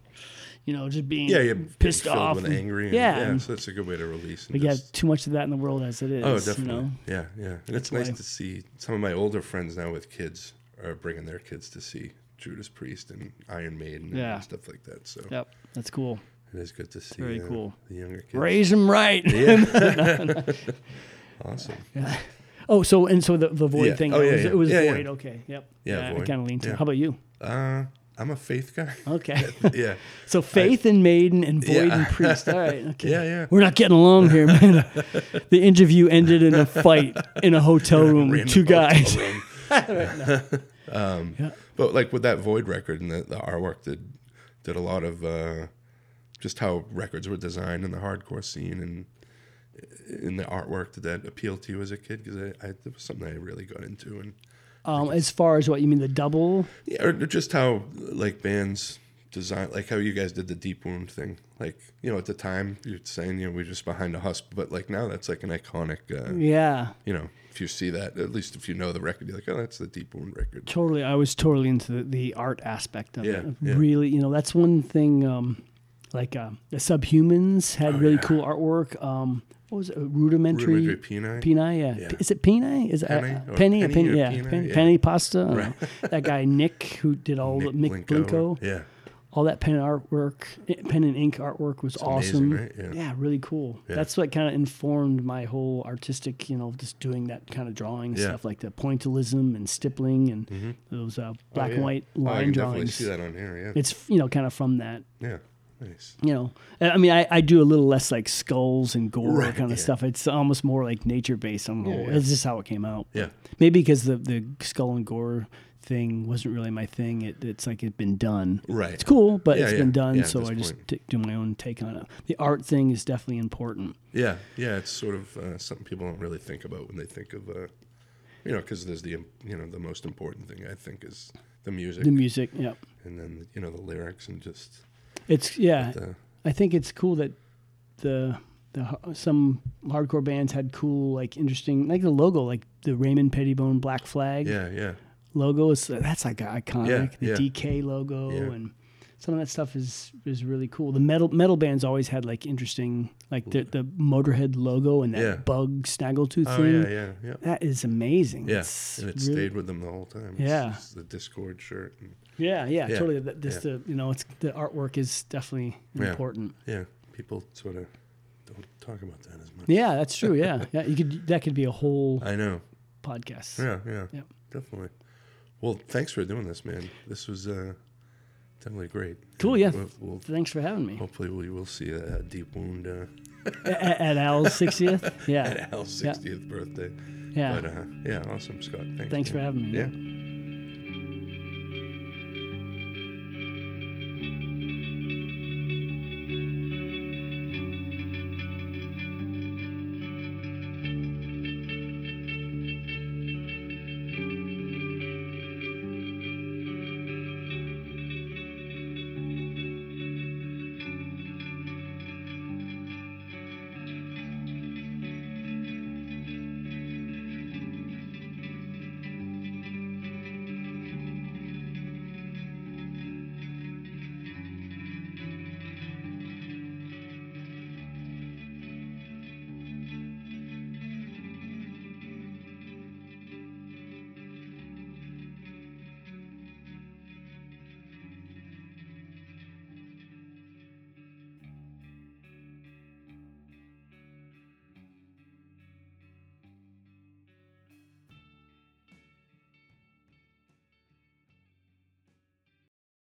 you know, just being yeah, you're pissed off, with and- angry. And, yeah, and- So that's a good way to release. And we got just, too much of that in the world as it is. oh, You definitely. know? Yeah, yeah, and it's nice why- to see some of my older friends now with kids are bringing their kids to see Judas Priest and Iron Maiden and stuff like that. So Yep, that's cool. It is good to see. very uh, cool. The younger kids. Raise them right. Yeah. awesome. Yeah. Oh, so and so the, the void Yeah. thing. Oh, it yeah, was, yeah. it was void. Okay. Yep. Yeah, I kind of lean to. How about you? Uh, I'm a faith guy. Okay. yeah. so faith and maiden and void and priest. All right. Okay. Yeah, yeah. We're not getting along here, man. the interview ended in a fight in a hotel room with two guys. room. um, Yeah. But like with that Void record and the, the artwork did did a lot of uh, just how records were designed in the hardcore scene and in the artwork did that appeal to you as a kid? Because I, I, it was something I really got into and Um, as far as what you mean, the double. yeah, or just how like bands design, like how you guys did the Deep Wound thing. Like you know, at the time you're saying you know we're just behind a husk, but like now that's like an iconic. Uh, Yeah. You know, if you see that, at least if you know the record, you're like, oh, that's the Deep Wound record. Totally. I was totally into the, the art aspect of Yeah, it. yeah. Really, you know, that's one thing. Um, like uh, the Subhumans had Oh, really yeah. cool artwork. Um, what was it? Rudimentary. Rudimentary Peni. Yeah. Yeah. Is it Peni? Is it Penny uh, penny? penny penny? yeah. Penny, yeah. penny pasta. Right. that guy Nick, who did all the Nick Blinko, Yeah. all that pen artwork, pen and ink artwork was amazing, awesome. right? Yeah. really cool. That's what kind of informed my whole artistic, you know, just doing that kind of drawing stuff like the pointillism and stippling and those uh, black yeah. and white line Oh, I can definitely drawings. see that on here. Yeah. It's you know kind of from that yeah. Nice. you know i mean I, I do a little less like skulls and gore Right, kind of yeah. stuff it's almost more like nature based on the Yeah, it's just how it came out Yeah. maybe because the the skull and gore thing wasn't really my thing it, it's like it's been done Right. it's cool but Yeah, it's yeah. been done Yeah, so i just t- do my own take on it the art thing is definitely important Yeah. Yeah. It's sort of uh, something people don't really think about when they think of, uh, you know, because there's the, you know, the most important thing I think is the music the music yeah and then, you know, the lyrics and just it's yeah the, uh, I think it's cool that the the some hardcore bands had cool like interesting like the logo like the Raymond Pettibon Black Flag yeah. Yeah. logo is that's like iconic Yeah, the yeah. DK logo Yeah. and some of that stuff is is really cool the metal metal bands always had like interesting like the the Motorhead logo and that Yeah. bug snaggletooth Oh, thing yeah. Yeah. Yeah. that is amazing Yeah. It's and it really- stayed with them the whole time. It's- Yeah. It's the Dischord shirt. And, yeah yeah Yeah, totally this yeah. the you know it's the artwork is definitely important yeah. People sort of don't talk about that as much. Yeah, that's true. Yeah, yeah. You could that could be a whole I know. podcast. Yeah. Yeah. Yep. Definitely. Well, thanks for doing this, man. This was uh, definitely great. Cool, yeah. We'll, we'll, Thanks for having me hopefully, we will see a, a deep wound uh, at, at Al's 60th. Yeah, at Al's 60th birthday. yeah. But uh, yeah, awesome, Scott. Thanks. Thanks for having me. Yeah.